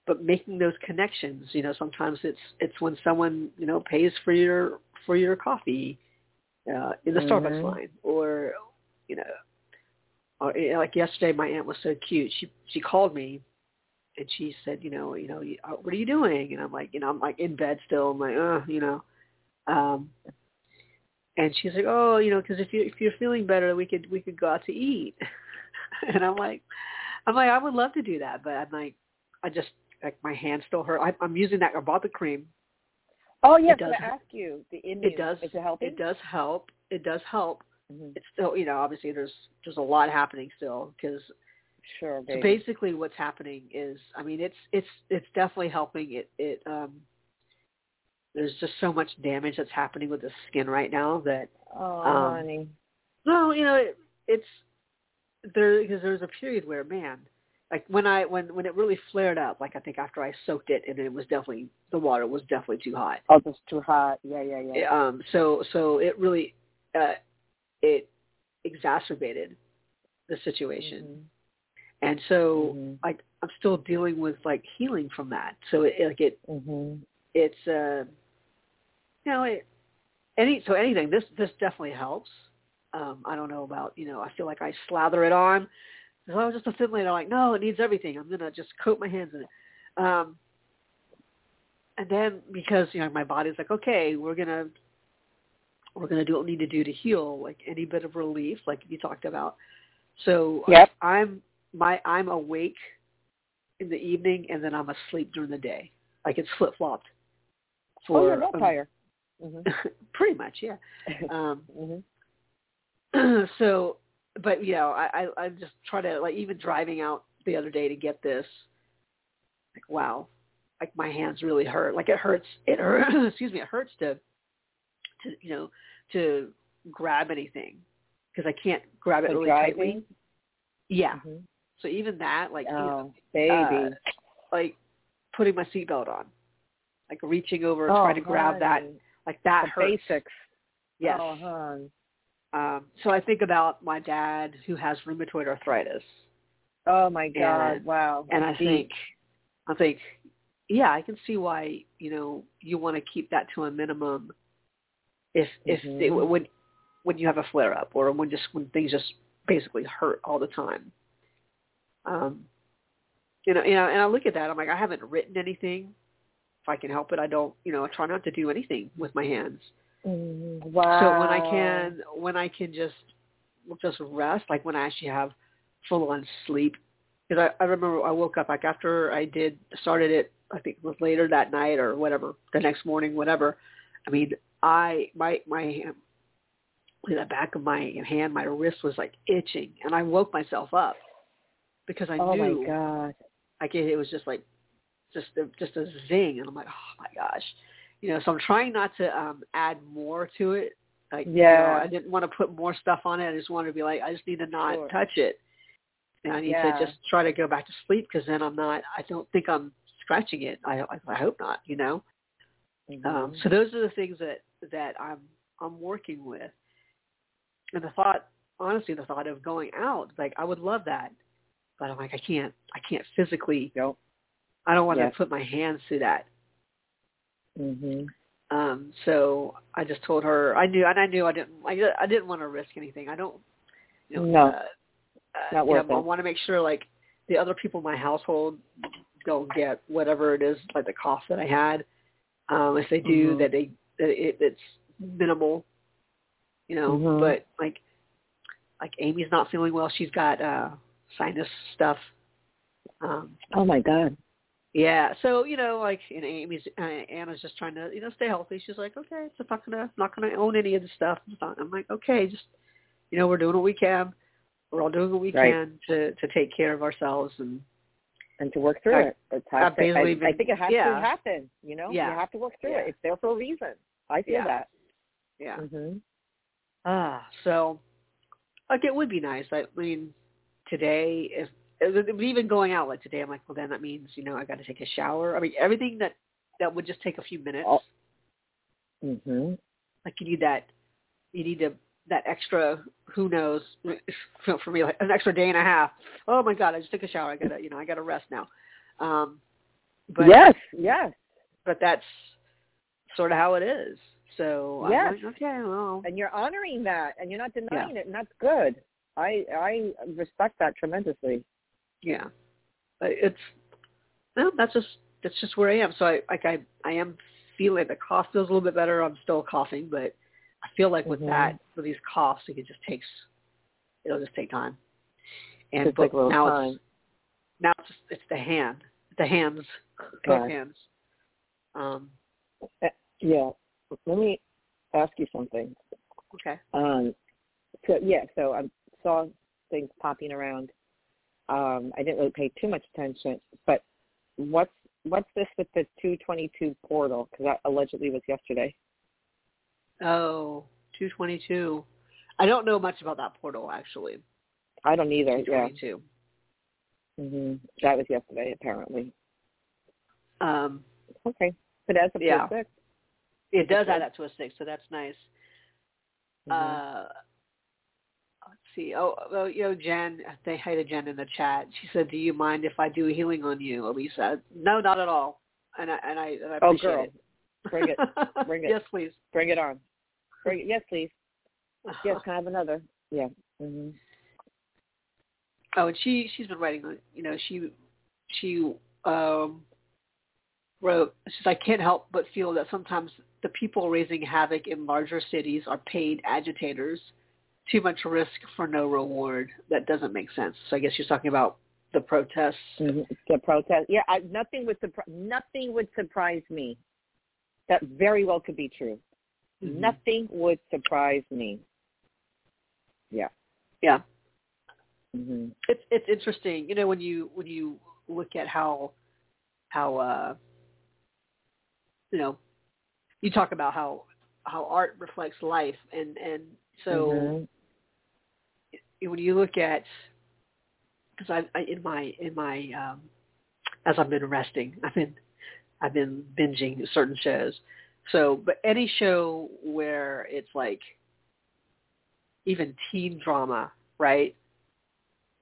[SPEAKER 1] but making those connections you know sometimes it's it's when someone you know pays for your for your coffee uh, in the
[SPEAKER 2] Mhm.
[SPEAKER 1] Starbucks line or you know, or you know, like yesterday, my aunt was so cute. She she called me, and she said, you know, you know, uh, what are you doing? And I'm like, you know, I'm like in bed still. I'm like, uh, you know, um, and she's like, oh, you know, because if you if you're feeling better, we could we could go out to eat. and I'm like, I'm like, I would love to do that, but I'm like, I just like my hand still hurt. I, I'm using that. I bought the cream.
[SPEAKER 2] oh yes
[SPEAKER 1] It does-
[SPEAKER 2] i ask you the
[SPEAKER 1] It does.
[SPEAKER 2] is it helping
[SPEAKER 1] It does help. It does help.
[SPEAKER 2] Mhm.
[SPEAKER 1] It's still, you know, obviously there's there's a lot happening still because
[SPEAKER 2] sure
[SPEAKER 1] so basically what's happening is, I mean, it's it's it's definitely helping. It it um there's just so much damage that's happening with the skin right now that
[SPEAKER 2] oh
[SPEAKER 1] um,
[SPEAKER 2] honey
[SPEAKER 1] well, you know, it, it's there because there was a period where man, like when I when when it really flared up, like I think after I soaked it and it was definitely the water was definitely too hot.
[SPEAKER 2] oh it's too hot yeah yeah yeah
[SPEAKER 1] Um so so it really uh it exacerbated the situation.
[SPEAKER 2] Mhm.
[SPEAKER 1] And so
[SPEAKER 2] Mhm.
[SPEAKER 1] like I'm still dealing with like healing from that. So it like it
[SPEAKER 2] Mhm.
[SPEAKER 1] it's uh you know it any so anything this this definitely helps. Um I don't know about, you know, I feel like I slather it on. Because I was just a thin lady, I'm like, no, it needs everything. I'm gonna just coat my hands in it. Um and then because, you know, my body's like, okay, we're gonna we're gonna do what we need to do to heal, like any bit of relief, like you talked about. So
[SPEAKER 2] Yep.
[SPEAKER 1] I'm my I'm awake in the evening and then I'm asleep during the day. Like it's flip flopped.
[SPEAKER 2] oh you're a
[SPEAKER 1] um,
[SPEAKER 2] mhm
[SPEAKER 1] pretty much, yeah. Um,
[SPEAKER 2] mhm
[SPEAKER 1] so, but you know, I, I I just try to like even driving out the other day to get this. Like wow, like my hands really hurt. Like it hurts. It hurts. excuse me. It hurts to, to you know, to grab anything because I can't grab it
[SPEAKER 2] For
[SPEAKER 1] really
[SPEAKER 2] driving?
[SPEAKER 1] tightly. Yeah.
[SPEAKER 2] Mhm.
[SPEAKER 1] So even that, like, you know,
[SPEAKER 2] oh baby
[SPEAKER 1] uh, like putting my seatbelt on, like reaching over,
[SPEAKER 2] oh,
[SPEAKER 1] trying to grab that,
[SPEAKER 2] honey.
[SPEAKER 1] Like that
[SPEAKER 2] the
[SPEAKER 1] hurts.
[SPEAKER 2] basics.
[SPEAKER 1] Yes.
[SPEAKER 2] Hon.
[SPEAKER 1] Um, so I think about my dad who has rheumatoid arthritis,
[SPEAKER 2] Oh my God!
[SPEAKER 1] And-
[SPEAKER 2] wow.
[SPEAKER 1] and I think, I think, yeah, I can see why you know you want to keep that to a minimum. If if
[SPEAKER 2] Mhm.
[SPEAKER 1] it, when when you have a flare up or when just when things just basically hurt all the time. Um, you know, you know, and I look at that. I'm like, I haven't written anything. If I can help it, I don't. You know, I try not to do anything with my hands.
[SPEAKER 2] Mm, wow.
[SPEAKER 1] So when I can, when I can just just rest, like when I actually have full on sleep, because I, I remember I woke up like after I did started it, I think it was later that night or whatever, the next morning, whatever. I mean, I my my hand, the back of my hand, my wrist was like itching, and I woke myself up because I
[SPEAKER 2] oh
[SPEAKER 1] knew
[SPEAKER 2] my God.
[SPEAKER 1] like it, it was just like just a, just a zing, and I'm like, oh my gosh, you know. So I'm trying not to um add more to it. Like, you know,
[SPEAKER 2] Yeah.
[SPEAKER 1] I didn't want to put more stuff on it. I just wanted to be like, I just need to not
[SPEAKER 2] Sure.
[SPEAKER 1] touch it. And I need
[SPEAKER 2] Yeah.
[SPEAKER 1] to just try to go back to sleep because then I'm not. I don't think I'm scratching it. I I, I hope not. You know.
[SPEAKER 2] Mhm.
[SPEAKER 1] Um, so those are the things that that I'm I'm working with. And the thought, honestly, the thought of going out, like I would love that, but I'm like I can't. I can't physically.
[SPEAKER 2] Nope.
[SPEAKER 1] I don't want
[SPEAKER 2] Yes.
[SPEAKER 1] to put my hands through that.
[SPEAKER 2] Mhm.
[SPEAKER 1] Um, so I just told her I knew, and I knew I didn't. I, I didn't want to risk anything. I don't. You know,
[SPEAKER 2] No.
[SPEAKER 1] Uh, uh,
[SPEAKER 2] Not worth
[SPEAKER 1] know, I want to make sure like the other people in my household don't get whatever it is, like the cost that I had. Um, if they do,
[SPEAKER 2] Mhm.
[SPEAKER 1] that they that it, it's minimal. You know,
[SPEAKER 2] Mhm.
[SPEAKER 1] but like like Amy's not feeling well. She's got uh sinus stuff. Um,
[SPEAKER 2] Oh my God.
[SPEAKER 1] Yeah, so you know, like, and Amy's uh, Anna's just trying to, you know, stay healthy. She's like, okay, so I'm not gonna, I'm not gonna own any of this stuff. I'm like, okay, just, you know, we're doing what we can. We're all doing what we
[SPEAKER 2] Right.
[SPEAKER 1] can to to take care of ourselves, and
[SPEAKER 2] And to work through
[SPEAKER 1] I-
[SPEAKER 2] it. It's
[SPEAKER 1] I've
[SPEAKER 2] has I, I think it has
[SPEAKER 1] yeah.
[SPEAKER 2] to happen. You know,
[SPEAKER 1] Yeah.
[SPEAKER 2] you have to work through
[SPEAKER 1] Yeah.
[SPEAKER 2] it. It's there for a reason. I feel
[SPEAKER 1] Yeah.
[SPEAKER 2] that.
[SPEAKER 1] yeah.
[SPEAKER 2] Mhm.
[SPEAKER 1] Ah, so, like, it would be nice. I mean, today, if, even going out like today, I'm like, well, then that means, you know, I got to take a shower. I mean, everything that that would just take a few minutes.
[SPEAKER 2] Oh. Mhm.
[SPEAKER 1] like you need that you need to that extra who knows for for me like an extra day and a half oh my god i just took a shower i gotta you know i gotta rest now um but
[SPEAKER 2] yes. Yes.
[SPEAKER 1] but that's sort of how it is so
[SPEAKER 2] Yes.
[SPEAKER 1] I'm like, okay well
[SPEAKER 2] And you're honoring that, and you're not denying it, and that's good. I I respect that tremendously.
[SPEAKER 1] Yeah but it's well that's just that's just where i am so i like i i am feeling the cough feels a little bit better i'm still coughing but i feel like with
[SPEAKER 2] Mhm.
[SPEAKER 1] that with these coughs it just takes it'll just take time and
[SPEAKER 2] a
[SPEAKER 1] but now
[SPEAKER 2] time.
[SPEAKER 1] it's now it's just, it's the hand the hands both
[SPEAKER 2] Okay.
[SPEAKER 1] hands um
[SPEAKER 2] Yeah. Let me ask you something.
[SPEAKER 1] okay
[SPEAKER 2] Um, so yeah, so I saw things popping around. Um, I didn't really pay too much attention, but what's what's this with the 222 portal? Because that allegedly was yesterday.
[SPEAKER 1] oh 222 i don't know much about that portal actually
[SPEAKER 2] I don't either. Yeah,
[SPEAKER 1] 222
[SPEAKER 2] hmm that was yesterday apparently.
[SPEAKER 1] um
[SPEAKER 2] Okay, but as of
[SPEAKER 1] Yeah.
[SPEAKER 2] six.
[SPEAKER 1] it does add up to a six so that's nice
[SPEAKER 2] Mhm.
[SPEAKER 1] Uh, see. Oh, well, you know, Jen. They hi to Jen in the chat. She said, "Do you mind if I do a healing on you?" Elisa, no, not at all. And I and I, and I
[SPEAKER 2] oh, girl,
[SPEAKER 1] it.
[SPEAKER 2] Bring it. Bring it.
[SPEAKER 1] yes, please.
[SPEAKER 2] bring it on. Bring it. Yes, please. Yes, can I have another? Yeah. hmm
[SPEAKER 1] Oh, and she she's been writing. You know, she she um wrote. She says, "I can't help but feel that sometimes the people raising havoc in larger cities are paid agitators. Too much risk for no reward. That doesn't make sense." So I guess she's talking about the protests.
[SPEAKER 2] hmm The protest. Yeah, I, nothing would surprise. Nothing would surprise me. That very well could be true.
[SPEAKER 1] Mhm.
[SPEAKER 2] Nothing would surprise me. Yeah.
[SPEAKER 1] Yeah.
[SPEAKER 2] hmm
[SPEAKER 1] it's it's interesting, you know, when you when you look at how how uh you know you talk about how how art reflects life and and so when you look at because I, I in my in my um as I've been resting. I've been I've been binging certain shows. So, but any show where it's like even teen drama, right?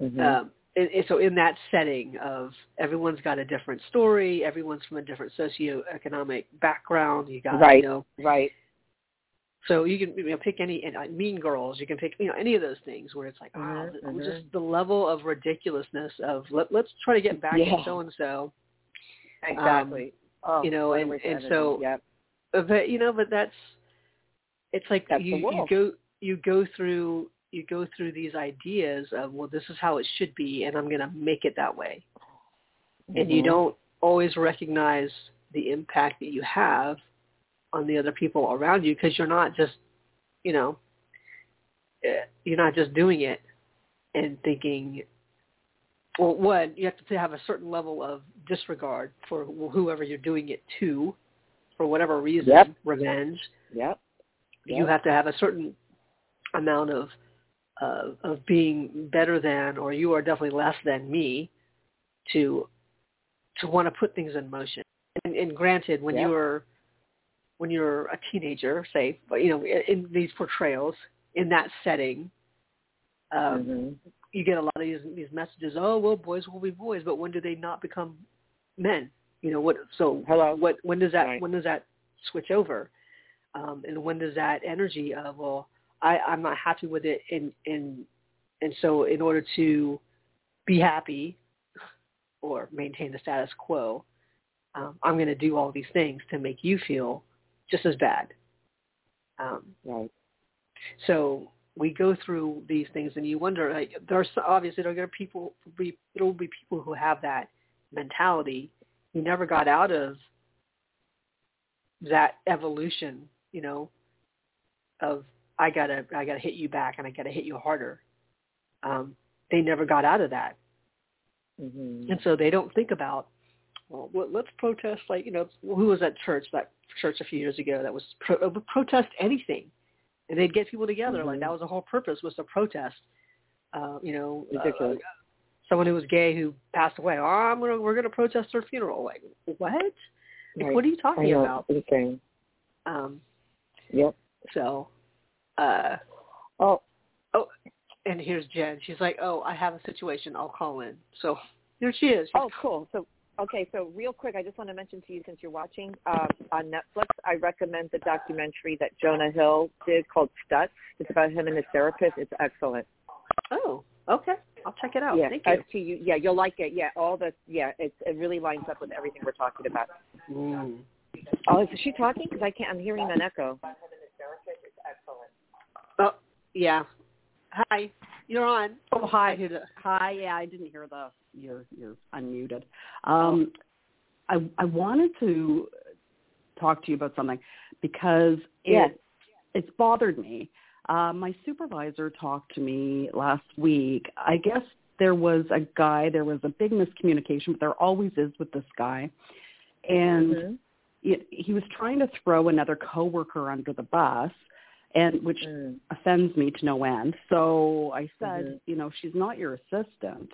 [SPEAKER 2] Mm-hmm.
[SPEAKER 1] Um, and, and so in that setting of everyone's got a different story, everyone's from a different socioeconomic background. You got
[SPEAKER 2] Right.
[SPEAKER 1] you know
[SPEAKER 2] right.
[SPEAKER 1] So you can you know, pick any and, uh, Mean Girls. You can pick you know any of those things where it's like wow, th-
[SPEAKER 2] mhm.
[SPEAKER 1] just the level of ridiculousness of let, let's try to get back
[SPEAKER 2] Yeah.
[SPEAKER 1] to so and so.
[SPEAKER 2] Exactly. oh,
[SPEAKER 1] you know, and- and so-
[SPEAKER 2] Yep.
[SPEAKER 1] But you know, but that's it's like
[SPEAKER 2] That's
[SPEAKER 1] you,
[SPEAKER 2] the
[SPEAKER 1] you go you go through you go through these ideas of well, this is how it should be, and I'm going to make it that way, and you
[SPEAKER 2] Mhm.
[SPEAKER 1] don't always recognize the impact that you have on the other people around you because you're not just you know eh, you're not just doing it and thinking well one you have to have a certain level of disregard for whoever you're doing it to for whatever reason
[SPEAKER 2] Yep.
[SPEAKER 1] revenge
[SPEAKER 2] Yep.
[SPEAKER 1] you have to have a certain amount of uh, of being better than or you are definitely less than me to to want to put things in motion and, and granted when
[SPEAKER 2] Yep.
[SPEAKER 1] you're when you're a teenager say but you know in, in these portrayals in that setting um,
[SPEAKER 2] Mhm.
[SPEAKER 1] you get a lot of these these messages oh well boys will be boys but when do they not become men you know what so
[SPEAKER 2] Hello.
[SPEAKER 1] what when does that
[SPEAKER 2] Right.
[SPEAKER 1] when does that switch over um and when does that energy of well i i'm not happy with it and and and so in order to be happy or maintain the status quo um i'm going to do all these things to make you feel just as bad um
[SPEAKER 2] Right.
[SPEAKER 1] so we go through these things, and you wonder. Like, there's obviously there are people. Be, there will be people who have that mentality. who never got out of that evolution. You know, of I gotta I gotta hit you back, and I gotta hit you harder. Um, they never got out of that,
[SPEAKER 2] Mhm.
[SPEAKER 1] and so they don't think about. Well, let's protest. Like you know, who was at church? That church a few years ago that was pro- uh, protest anything and they'd get people together. Like
[SPEAKER 2] Mhm.
[SPEAKER 1] that was the whole purpose was to protest. Uh, you know, uh, someone who was gay who passed away. Oh, I'm gonna we're gonna protest their funeral. Like what? Like,
[SPEAKER 2] Right.
[SPEAKER 1] what are you talking about?
[SPEAKER 2] Insane.
[SPEAKER 1] Um,
[SPEAKER 2] Yep.
[SPEAKER 1] so, uh,
[SPEAKER 2] Oh,
[SPEAKER 1] and here's Jen. She's like, oh, I have a situation. I'll call in. So here she is. She's
[SPEAKER 2] oh, cool. So, okay, so real quick, I just want to mention to you, since you're watching um, on Netflix, I recommend the documentary that Jonah Hill did called Stutz. It's about him and his therapist. It's excellent.
[SPEAKER 1] oh, okay. I'll check it out.
[SPEAKER 2] yeah,
[SPEAKER 1] Thank you.
[SPEAKER 2] S-T-U yeah, you'll like it. Yeah, all the yeah, it's it really lines up with everything we're talking about.
[SPEAKER 1] Mm.
[SPEAKER 2] Oh, is she talking? Because I can't. I'm hearing an echo.
[SPEAKER 1] Oh, yeah. Hi, you're on.
[SPEAKER 3] Oh, hi.
[SPEAKER 1] I hear the-
[SPEAKER 3] Hi. Yeah, I didn't hear the you're you're unmuted. Um, I I wanted to talk to you about something because it
[SPEAKER 2] Yes.
[SPEAKER 3] it's bothered me. Uh, my supervisor talked to me last week. I guess there was a guy. There was a big miscommunication, but there always is with this guy, and
[SPEAKER 2] Mhm.
[SPEAKER 3] he, he was trying to throw another coworker under the bus, and which
[SPEAKER 2] Mm.
[SPEAKER 3] offends me to no end. So I said,
[SPEAKER 2] Mhm.
[SPEAKER 3] you know, she's not your assistant.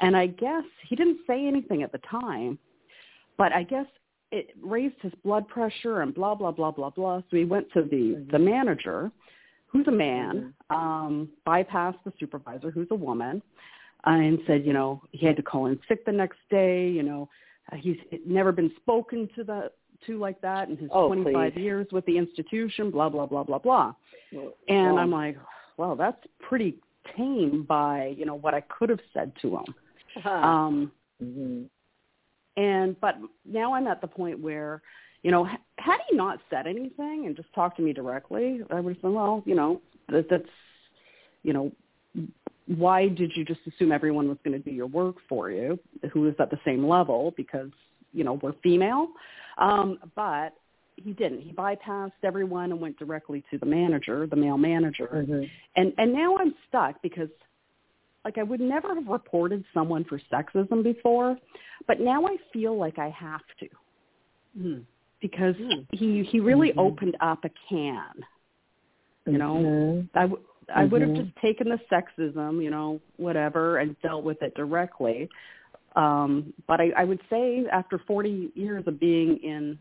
[SPEAKER 3] And I guess he didn't say anything at the time, but I guess it raised his blood pressure and blah blah blah blah blah. So he went to the
[SPEAKER 2] Mhm.
[SPEAKER 3] the manager, who's a man, um, bypassed the supervisor, who's a woman, and said, you know, he had to call in sick the next day. You know, uh, he's never been spoken to the to like that in his
[SPEAKER 2] Oh,
[SPEAKER 3] 25
[SPEAKER 2] please.
[SPEAKER 3] years with the institution. Blah blah blah blah blah. And
[SPEAKER 2] Wow.
[SPEAKER 3] I'm like, well, that's pretty tame by, you know, what I could have said to him.
[SPEAKER 1] Uh-huh.
[SPEAKER 3] Um,
[SPEAKER 2] Mhm.
[SPEAKER 3] and, but now I'm at the point where, you know, had he not said anything and just talked to me directly, I would have said, well, you know, that, that's, you know, why did you just assume everyone was going to do your work for you who is at the same level because, you know, we're female? Um, but he didn't. He bypassed everyone and went directly to the manager, the male manager.
[SPEAKER 2] Mhm.
[SPEAKER 3] And and now I'm stuck because like I would never have reported someone for sexism before, but now I feel like I have to
[SPEAKER 1] Mm.
[SPEAKER 3] because
[SPEAKER 1] Mm.
[SPEAKER 3] he he really
[SPEAKER 2] Mhm.
[SPEAKER 3] opened up a can. You know,
[SPEAKER 2] Mhm.
[SPEAKER 3] I w- I would have
[SPEAKER 2] Mhm.
[SPEAKER 3] just taken the sexism, you know, whatever, and dealt with it directly. Um, but I, I would say after 40 years of being in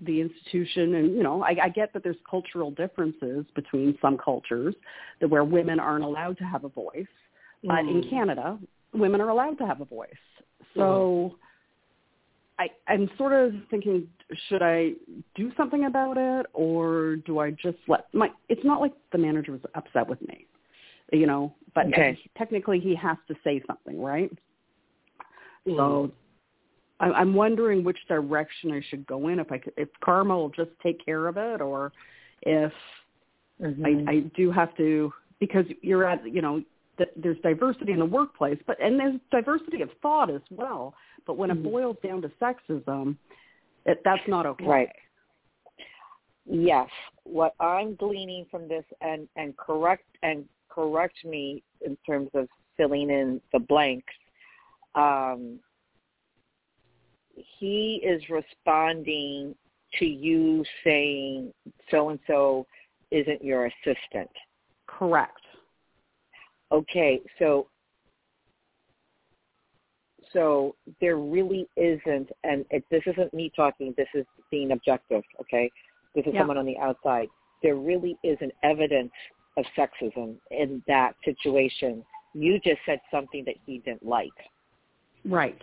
[SPEAKER 3] the institution and you know I, I get that there's cultural differences between some cultures that where women aren't allowed to have a voice but in
[SPEAKER 2] Mm.
[SPEAKER 3] canada women are allowed to have a voice so
[SPEAKER 2] Mm-hmm.
[SPEAKER 3] i i'm sort of thinking should i do something about it or do i just let my it's not like the manager was upset with me you know but
[SPEAKER 2] Okay.
[SPEAKER 3] technically he has to say something right
[SPEAKER 2] Mm.
[SPEAKER 3] so I'm wondering which direction I should go in. If I could, if Karma will just take care of it, or if
[SPEAKER 2] Mhm.
[SPEAKER 3] I, I do have to because you're at you know th- there's diversity in the workplace, but and there's diversity of thought as well. But when
[SPEAKER 2] Mhm.
[SPEAKER 3] it boils down to sexism, it, that's not okay.
[SPEAKER 2] Right. Yes. What I'm gleaning from this and, and correct and correct me in terms of filling in the blanks. Um, he is responding to you saying so and so isn't your assistant.
[SPEAKER 3] Correct.
[SPEAKER 2] Okay, so so there really isn't, and it, this isn't me talking. This is being objective. Okay, this is
[SPEAKER 3] Yeah.
[SPEAKER 2] someone on the outside. There really isn't evidence of sexism in that situation. You just said something that he didn't like.
[SPEAKER 3] Right.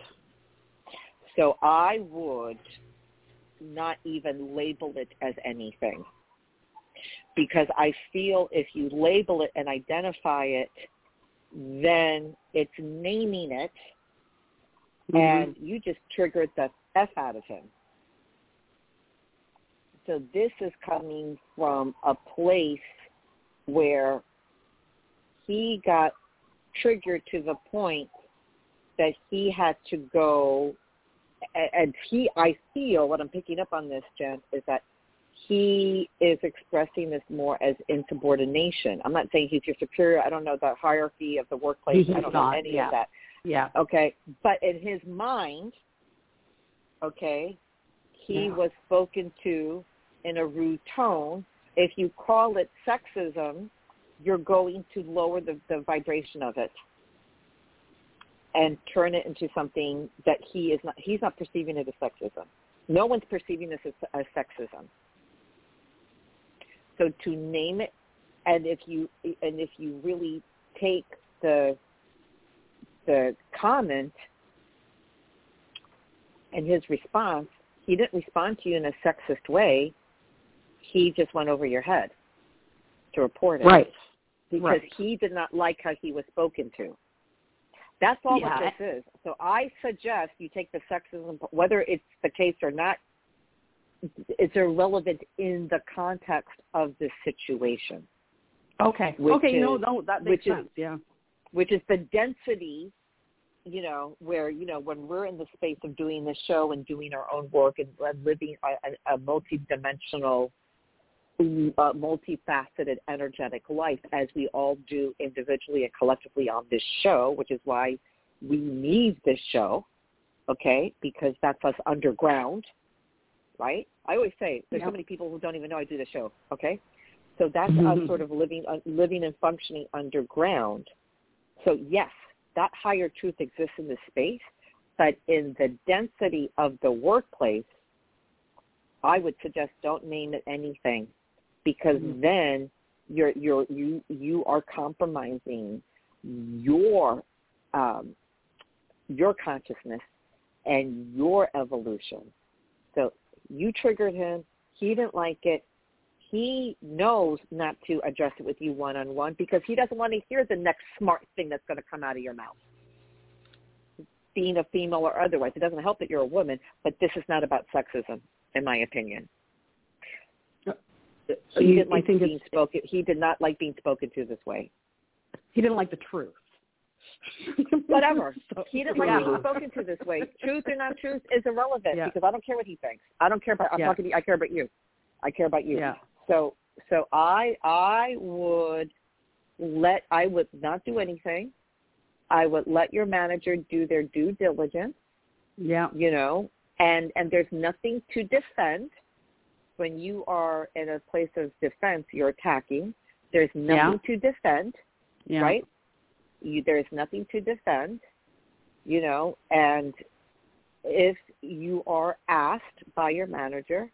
[SPEAKER 2] So I would not even label it as anything. Because I feel if you label it and identify it, then it's naming it
[SPEAKER 3] Mhm.
[SPEAKER 2] and you just triggered the F out of him. So this is coming from a place where he got triggered to the point that he had to go and he I feel what I'm picking up on this, Jen, is that he is expressing this more as insubordination. I'm not saying he's your superior. I don't know the hierarchy of the workplace.
[SPEAKER 3] He's
[SPEAKER 2] I don't know any
[SPEAKER 3] yeah.
[SPEAKER 2] of that.
[SPEAKER 3] yeah.
[SPEAKER 2] Okay, but in his mind, okay, he
[SPEAKER 3] Yeah.
[SPEAKER 2] was spoken to in a rude tone. If you call it sexism, you're going to lower the, the vibration of it and turn it into something that he is not. He's not perceiving it as sexism. No one's perceiving this as, as sexism. So to name it, and if you and if you really take the the comment and his response, he didn't respond to you in a sexist way. He just went over your head to report it.
[SPEAKER 3] Right.
[SPEAKER 2] Because
[SPEAKER 3] right.
[SPEAKER 2] he did not like how he was spoken to. That's all
[SPEAKER 3] Yeah.
[SPEAKER 2] what this is. So I suggest you take the sexism, whether it's the case or not, it's irrelevant in the context of this situation,
[SPEAKER 3] Okay. Okay. no,
[SPEAKER 2] is-
[SPEAKER 3] no, that makes
[SPEAKER 2] which is-
[SPEAKER 3] sense. yeah.
[SPEAKER 2] which is the density, you know, where, you know, when we're in the space of doing this show and doing our own work and, and living a, a, a multi-dimensional, uh, multifaceted, energetic life as we all do individually and collectively on this show, which is why we need this show, okay, because that's us underground, right? I always say there's so many people who don't even know I do the show, okay? So that's
[SPEAKER 3] Mhm.
[SPEAKER 2] us sort of living, uh, living and functioning underground. So yes, that higher truth exists in this space, but in the density of the workplace, I would suggest don't name it anything, because
[SPEAKER 3] Mhm.
[SPEAKER 2] then you're you're you you are compromising your um, your consciousness and your evolution. So you triggered him. He didn't like it. He knows not to address it with you one on one because he doesn't want to hear the next smart thing that's going to come out of your mouth. Being a female or otherwise, it doesn't help that you're a woman, but this is not about sexism, in my opinion. He
[SPEAKER 3] You-
[SPEAKER 2] didn't like being spoken. He did not like being spoken to this way.
[SPEAKER 3] He didn't like the truth.
[SPEAKER 2] Whatever.
[SPEAKER 3] So-
[SPEAKER 2] He didn't like
[SPEAKER 3] yeah.
[SPEAKER 2] being spoken to this way. Truth or not truth is irrelevant
[SPEAKER 3] Yeah.
[SPEAKER 2] because I don't care what he thinks. I don't care about. I'm
[SPEAKER 3] Yeah.
[SPEAKER 2] talking to you. I care about you. I care about you.
[SPEAKER 3] Yeah.
[SPEAKER 2] So so I I would let I would not do anything. I would let your manager do their due diligence,
[SPEAKER 3] Yeah.
[SPEAKER 2] you know, and and there's nothing to defend. When you are in a place of defense, you're attacking. There's nothing to defend,
[SPEAKER 3] Yeah.
[SPEAKER 2] right? You, there's nothing to defend. you know, and if you are asked by your manager,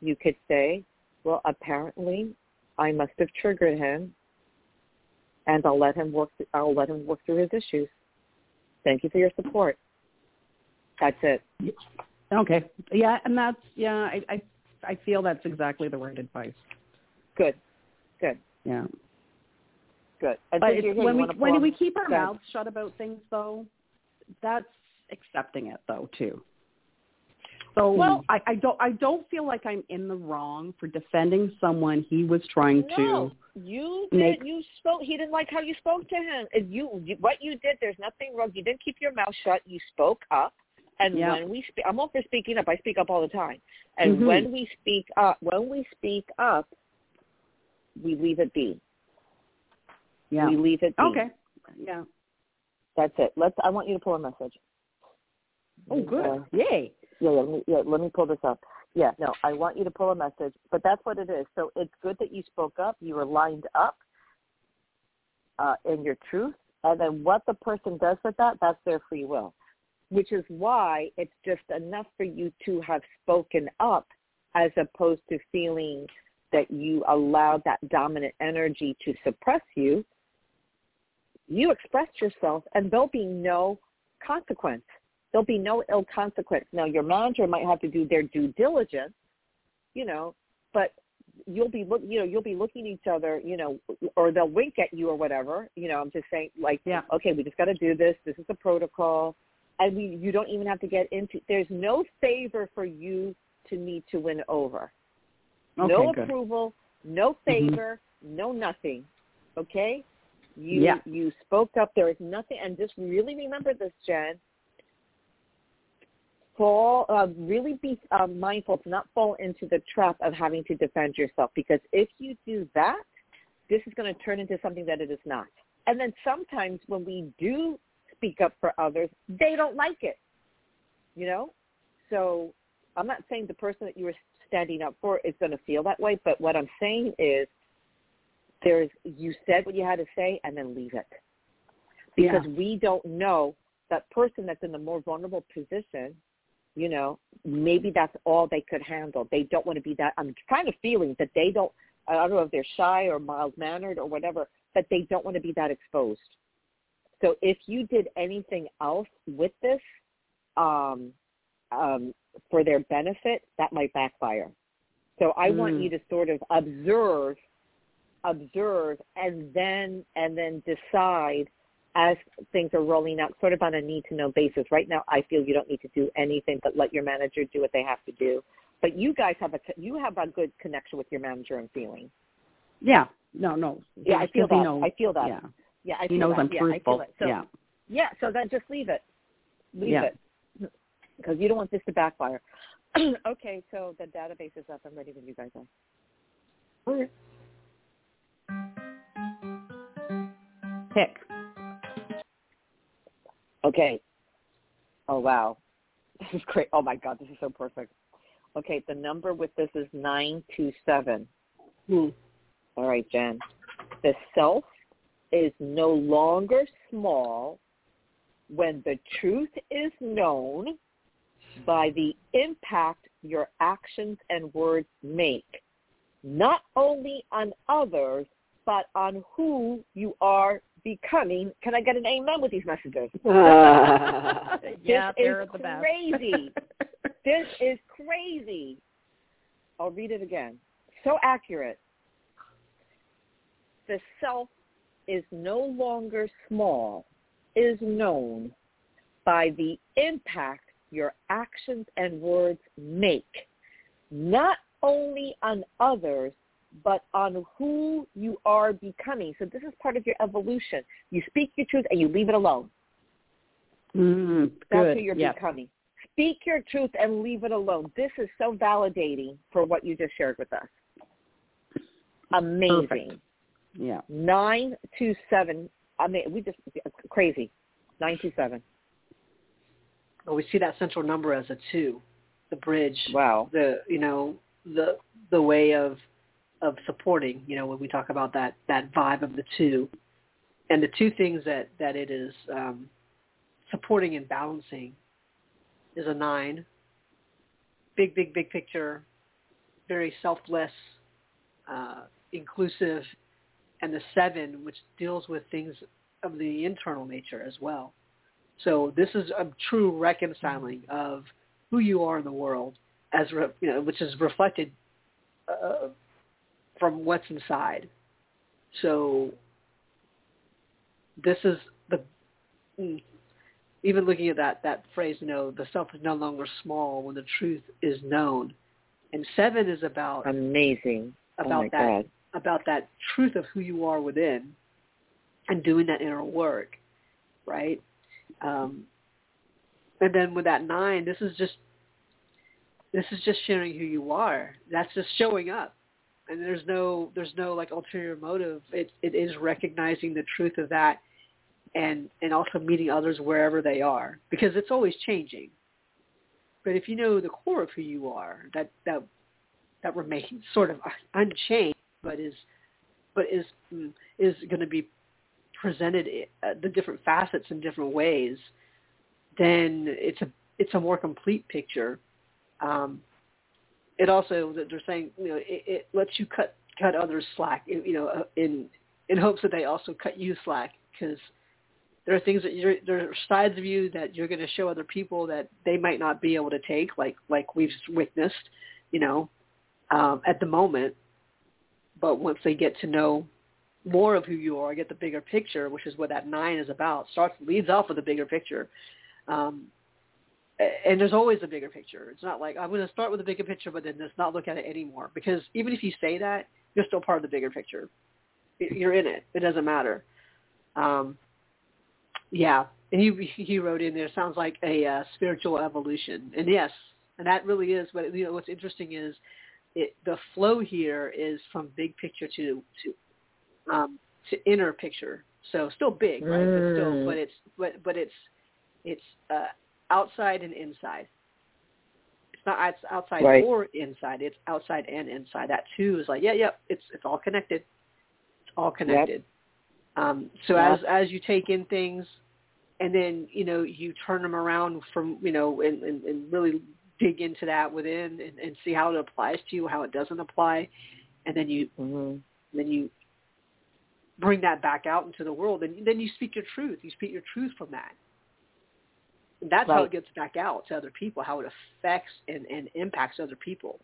[SPEAKER 2] you could say, well, apparently I must have triggered him and I'll let him work, I'll let him work through his issues. Thank you for your support. That's it.
[SPEAKER 3] Okay. Yeah, and that's yeah. I I, I feel that's exactly the right advice.
[SPEAKER 2] Good. Good.
[SPEAKER 3] Yeah.
[SPEAKER 2] Good.
[SPEAKER 3] And but when we when we keep our mouths shut about things, though, that's accepting it, though, too. So well, I, I don't I don't feel like I'm in the wrong for defending someone he was trying
[SPEAKER 2] no,
[SPEAKER 3] to.
[SPEAKER 2] You did. Make, you spoke. He didn't like how you spoke to him. You, you what you did. There's nothing wrong. You didn't keep your mouth shut. You spoke up. And yeah. when we speak, I'm all for speaking up. I speak up all the time. And
[SPEAKER 3] mm-hmm.
[SPEAKER 2] when we speak up, when we speak up, we leave it be.
[SPEAKER 3] Yeah.
[SPEAKER 2] We leave it be.
[SPEAKER 3] Okay. Yeah.
[SPEAKER 2] That's it. Let's. I want you to pull a message.
[SPEAKER 3] Oh, good. Uh, Yay.
[SPEAKER 2] Yeah, yeah, let me, yeah. Let me pull this up. Yeah, no, I want you to pull a message, but that's what it is. So it's good that you spoke up. You were lined up uh, in your truth, and then what the person does with that, that's their free will. Which is why it's just enough for you to have spoken up, as opposed to feeling that you allowed that dominant energy to suppress you. You expressed yourself, and there'll be no consequence there'll be no ill consequence. Now, your manager might have to do their due diligence, you know, but you'll be look, you know, you'll be looking at each other, you know, or they'll wink at you or whatever. You know, I'm just saying, like,
[SPEAKER 3] yeah.
[SPEAKER 2] okay, we just got to do this. This is the protocol, and we, you don't even have to get into. There's no favor for you to need to win over.
[SPEAKER 3] Okay,
[SPEAKER 2] no
[SPEAKER 3] good.
[SPEAKER 2] approval, no
[SPEAKER 3] Mm-hmm.
[SPEAKER 2] favor, mm-hmm. no nothing. Okay, you
[SPEAKER 3] yeah.
[SPEAKER 2] you spoke up. There is nothing, and just really remember this, Jen fall, uh, really be uh, mindful to not fall into the trap of having to defend yourself because if you do that, this is going to turn into something that it is not. And then sometimes when we do speak up for others, they don't like it, you know? So I'm not saying the person that you were standing up for is going to feel that way, but what I'm saying is there's, you said what you had to say and then leave it. Because
[SPEAKER 3] yeah.
[SPEAKER 2] we don't know that person that's in the more vulnerable position you know, maybe that's all they could handle. They don't want to be that. I'm kind of feeling that they don't. I don't know if they're shy or mild mannered or whatever, but they don't want to be that exposed. So if you did anything else with this um, um, for their benefit, that might backfire. So I mm. want you to sort of observe, observe, and then and then decide as things are rolling out sort of on a need to know basis. Right now, I feel you don't need to do anything but let your manager do what they have to do. But you guys have a you have a good connection with your manager and feeling.
[SPEAKER 3] Yeah. No. No.
[SPEAKER 2] Yeah, I feel that. Knows, I feel that.
[SPEAKER 3] Yeah.
[SPEAKER 2] Yeah, I
[SPEAKER 3] he knows
[SPEAKER 2] that.
[SPEAKER 3] I'm
[SPEAKER 2] yeah,
[SPEAKER 3] truthful.
[SPEAKER 2] I feel it. So,
[SPEAKER 3] yeah.
[SPEAKER 2] Yeah. So then just leave it. Leave
[SPEAKER 3] yeah.
[SPEAKER 2] it because you don't want this to backfire. okay. So the database is up. I'm ready when you guys are.
[SPEAKER 3] Okay. Pick.
[SPEAKER 2] Okay. Oh wow, this is great. Oh my God, this is so perfect. Okay, the number with this is nine two seven.
[SPEAKER 3] Hmm.
[SPEAKER 2] All right, Jen. The self is no longer small when the truth is known by the impact your actions and words make, not only on others, but on who you are becoming. Can I get an amen with these messages?
[SPEAKER 3] Uh, yeah,
[SPEAKER 2] they're
[SPEAKER 3] the
[SPEAKER 2] best. crazy. this is crazy. I'll read it again. So accurate. The self is no longer small, is known by the impact your actions and words make, not only on others, but on who you are becoming. So this is part of your evolution. You speak your truth and you leave it alone.
[SPEAKER 3] Mm,
[SPEAKER 2] That's
[SPEAKER 3] good.
[SPEAKER 2] who you're
[SPEAKER 3] yep.
[SPEAKER 2] becoming. Speak your truth and leave it alone. This is so validating for what you just shared with us. Amazing.
[SPEAKER 3] Perfect. Yeah.
[SPEAKER 2] Nine two seven. I mean, we just crazy. Nine two seven.
[SPEAKER 1] Well, we see that central number as a two, the bridge.
[SPEAKER 2] Wow.
[SPEAKER 1] The you know the the way of of supporting, you know, when we talk about that, that vibe of the two. And the two things that, that it is um, supporting and balancing is a nine. Big, big, big picture, very selfless, uh, inclusive, and the seven, which deals with things of the internal nature as well. So this is a true reconciling of who you are in the world, as re, you know, which is reflected uh, from what's inside. So this is the mm, even looking at that that phrase, you know, the self is no longer small when the truth is known. And seven is about
[SPEAKER 2] amazing
[SPEAKER 1] oh about
[SPEAKER 2] oh
[SPEAKER 1] that
[SPEAKER 2] God.
[SPEAKER 1] About that truth of who you are within and doing that inner work, right? Um, and then with that nine, this is just this is just sharing who you are. That's just showing up, and there's no there's no like ulterior motive. It it is recognizing the truth of that, and and also meeting others wherever they are because it's always changing. But if you know the core of who you are, that that that remains sort of unchanged, but is but is is going to be presented uh, the different facets in different ways, then it's a it's a more complete picture. Um, it also they're saying you know it, it lets you cut cut others slack you know uh, in in hopes that they also cut you slack because there are things that you're there are sides of you that you're going to show other people that they might not be able to take like like we've witnessed you know um, at the moment but once they get to know more of who you are, get the bigger picture, which is what that nine is about. Starts leads off with a bigger picture, um, and there's always a bigger picture. It's not like I'm going to start with a bigger picture, but then just not look at it anymore. Because even if you say that, you're still part of the bigger picture. You're in it. It doesn't matter. Um, yeah, and he he wrote in there. Sounds like a uh, spiritual evolution, and yes, and that really is. What you know, what's interesting is it, the flow here is from big picture to to um, to inner picture. So still big, right?
[SPEAKER 2] Mm.
[SPEAKER 1] But still, but it's but but it's it's uh, outside and inside. It's not it's outside
[SPEAKER 2] right.
[SPEAKER 1] or inside. It's outside and inside. That too is like yeah, yeah. It's it's all connected. It's all connected. Yep. Um, so yep. as as you take in things, and then you know you turn them around from you know and, and, and really dig into that within and, and see how it applies to you, how it doesn't apply, and then you
[SPEAKER 2] mm-hmm.
[SPEAKER 1] then you bring that back out into the world, and then you speak your truth. You speak your truth from that. And that's
[SPEAKER 2] right.
[SPEAKER 1] how it gets back out to other people, how it affects and, and impacts other people.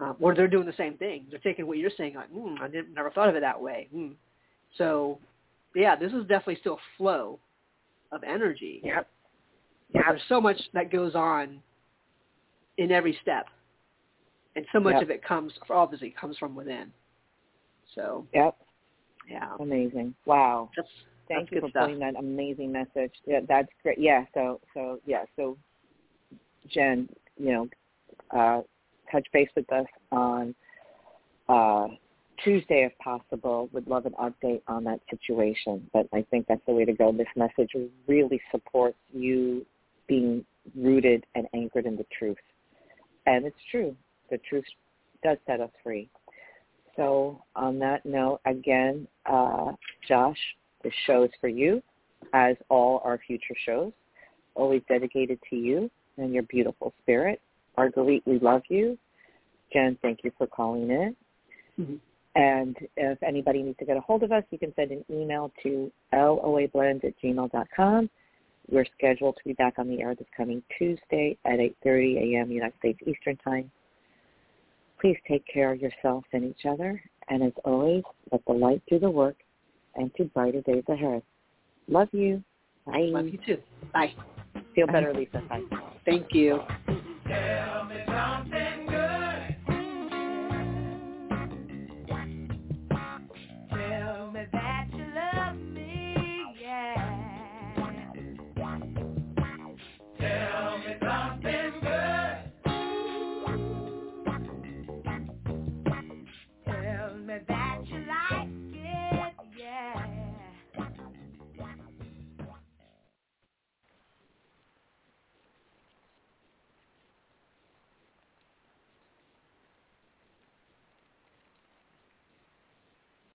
[SPEAKER 1] Um, or they're doing the same thing. They're taking what you're saying, like, mm, I didn't, never thought of it that way. Mm. So, yeah, this is definitely still a flow of energy.
[SPEAKER 2] Yep.
[SPEAKER 1] But there's so much that goes on in every step, and so much
[SPEAKER 2] yep.
[SPEAKER 1] of it comes obviously comes from within. So.
[SPEAKER 2] Yep.
[SPEAKER 1] Yeah.
[SPEAKER 2] Amazing. Wow.
[SPEAKER 1] That's,
[SPEAKER 2] Thank
[SPEAKER 1] that's
[SPEAKER 2] you for
[SPEAKER 1] stuff.
[SPEAKER 2] putting that amazing message. Yeah, that's great. Yeah. So so yeah. So Jen, you know, uh, touch base with us on uh, Tuesday if possible. Would love an update on that situation. But I think that's the way to go. This message really supports you being rooted and anchored in the truth. And it's true. The truth does set us free. So on that note, again, uh, Josh, the show is for you, as all our future shows, always dedicated to you and your beautiful spirit. Marguerite, we love you. Jen, thank you for calling in.
[SPEAKER 1] Mm-hmm.
[SPEAKER 2] And if anybody needs to get a hold of us, you can send an email to loablend at gmail.com. We're scheduled to be back on the air this coming Tuesday at 8.30 a.m. United States Eastern Time. Please take care of yourself and each other. And as always, let the light do the work and to brighter days ahead. Love you. Bye.
[SPEAKER 1] Love you too. Bye.
[SPEAKER 2] Feel better, Lisa. Bye.
[SPEAKER 1] Thank you.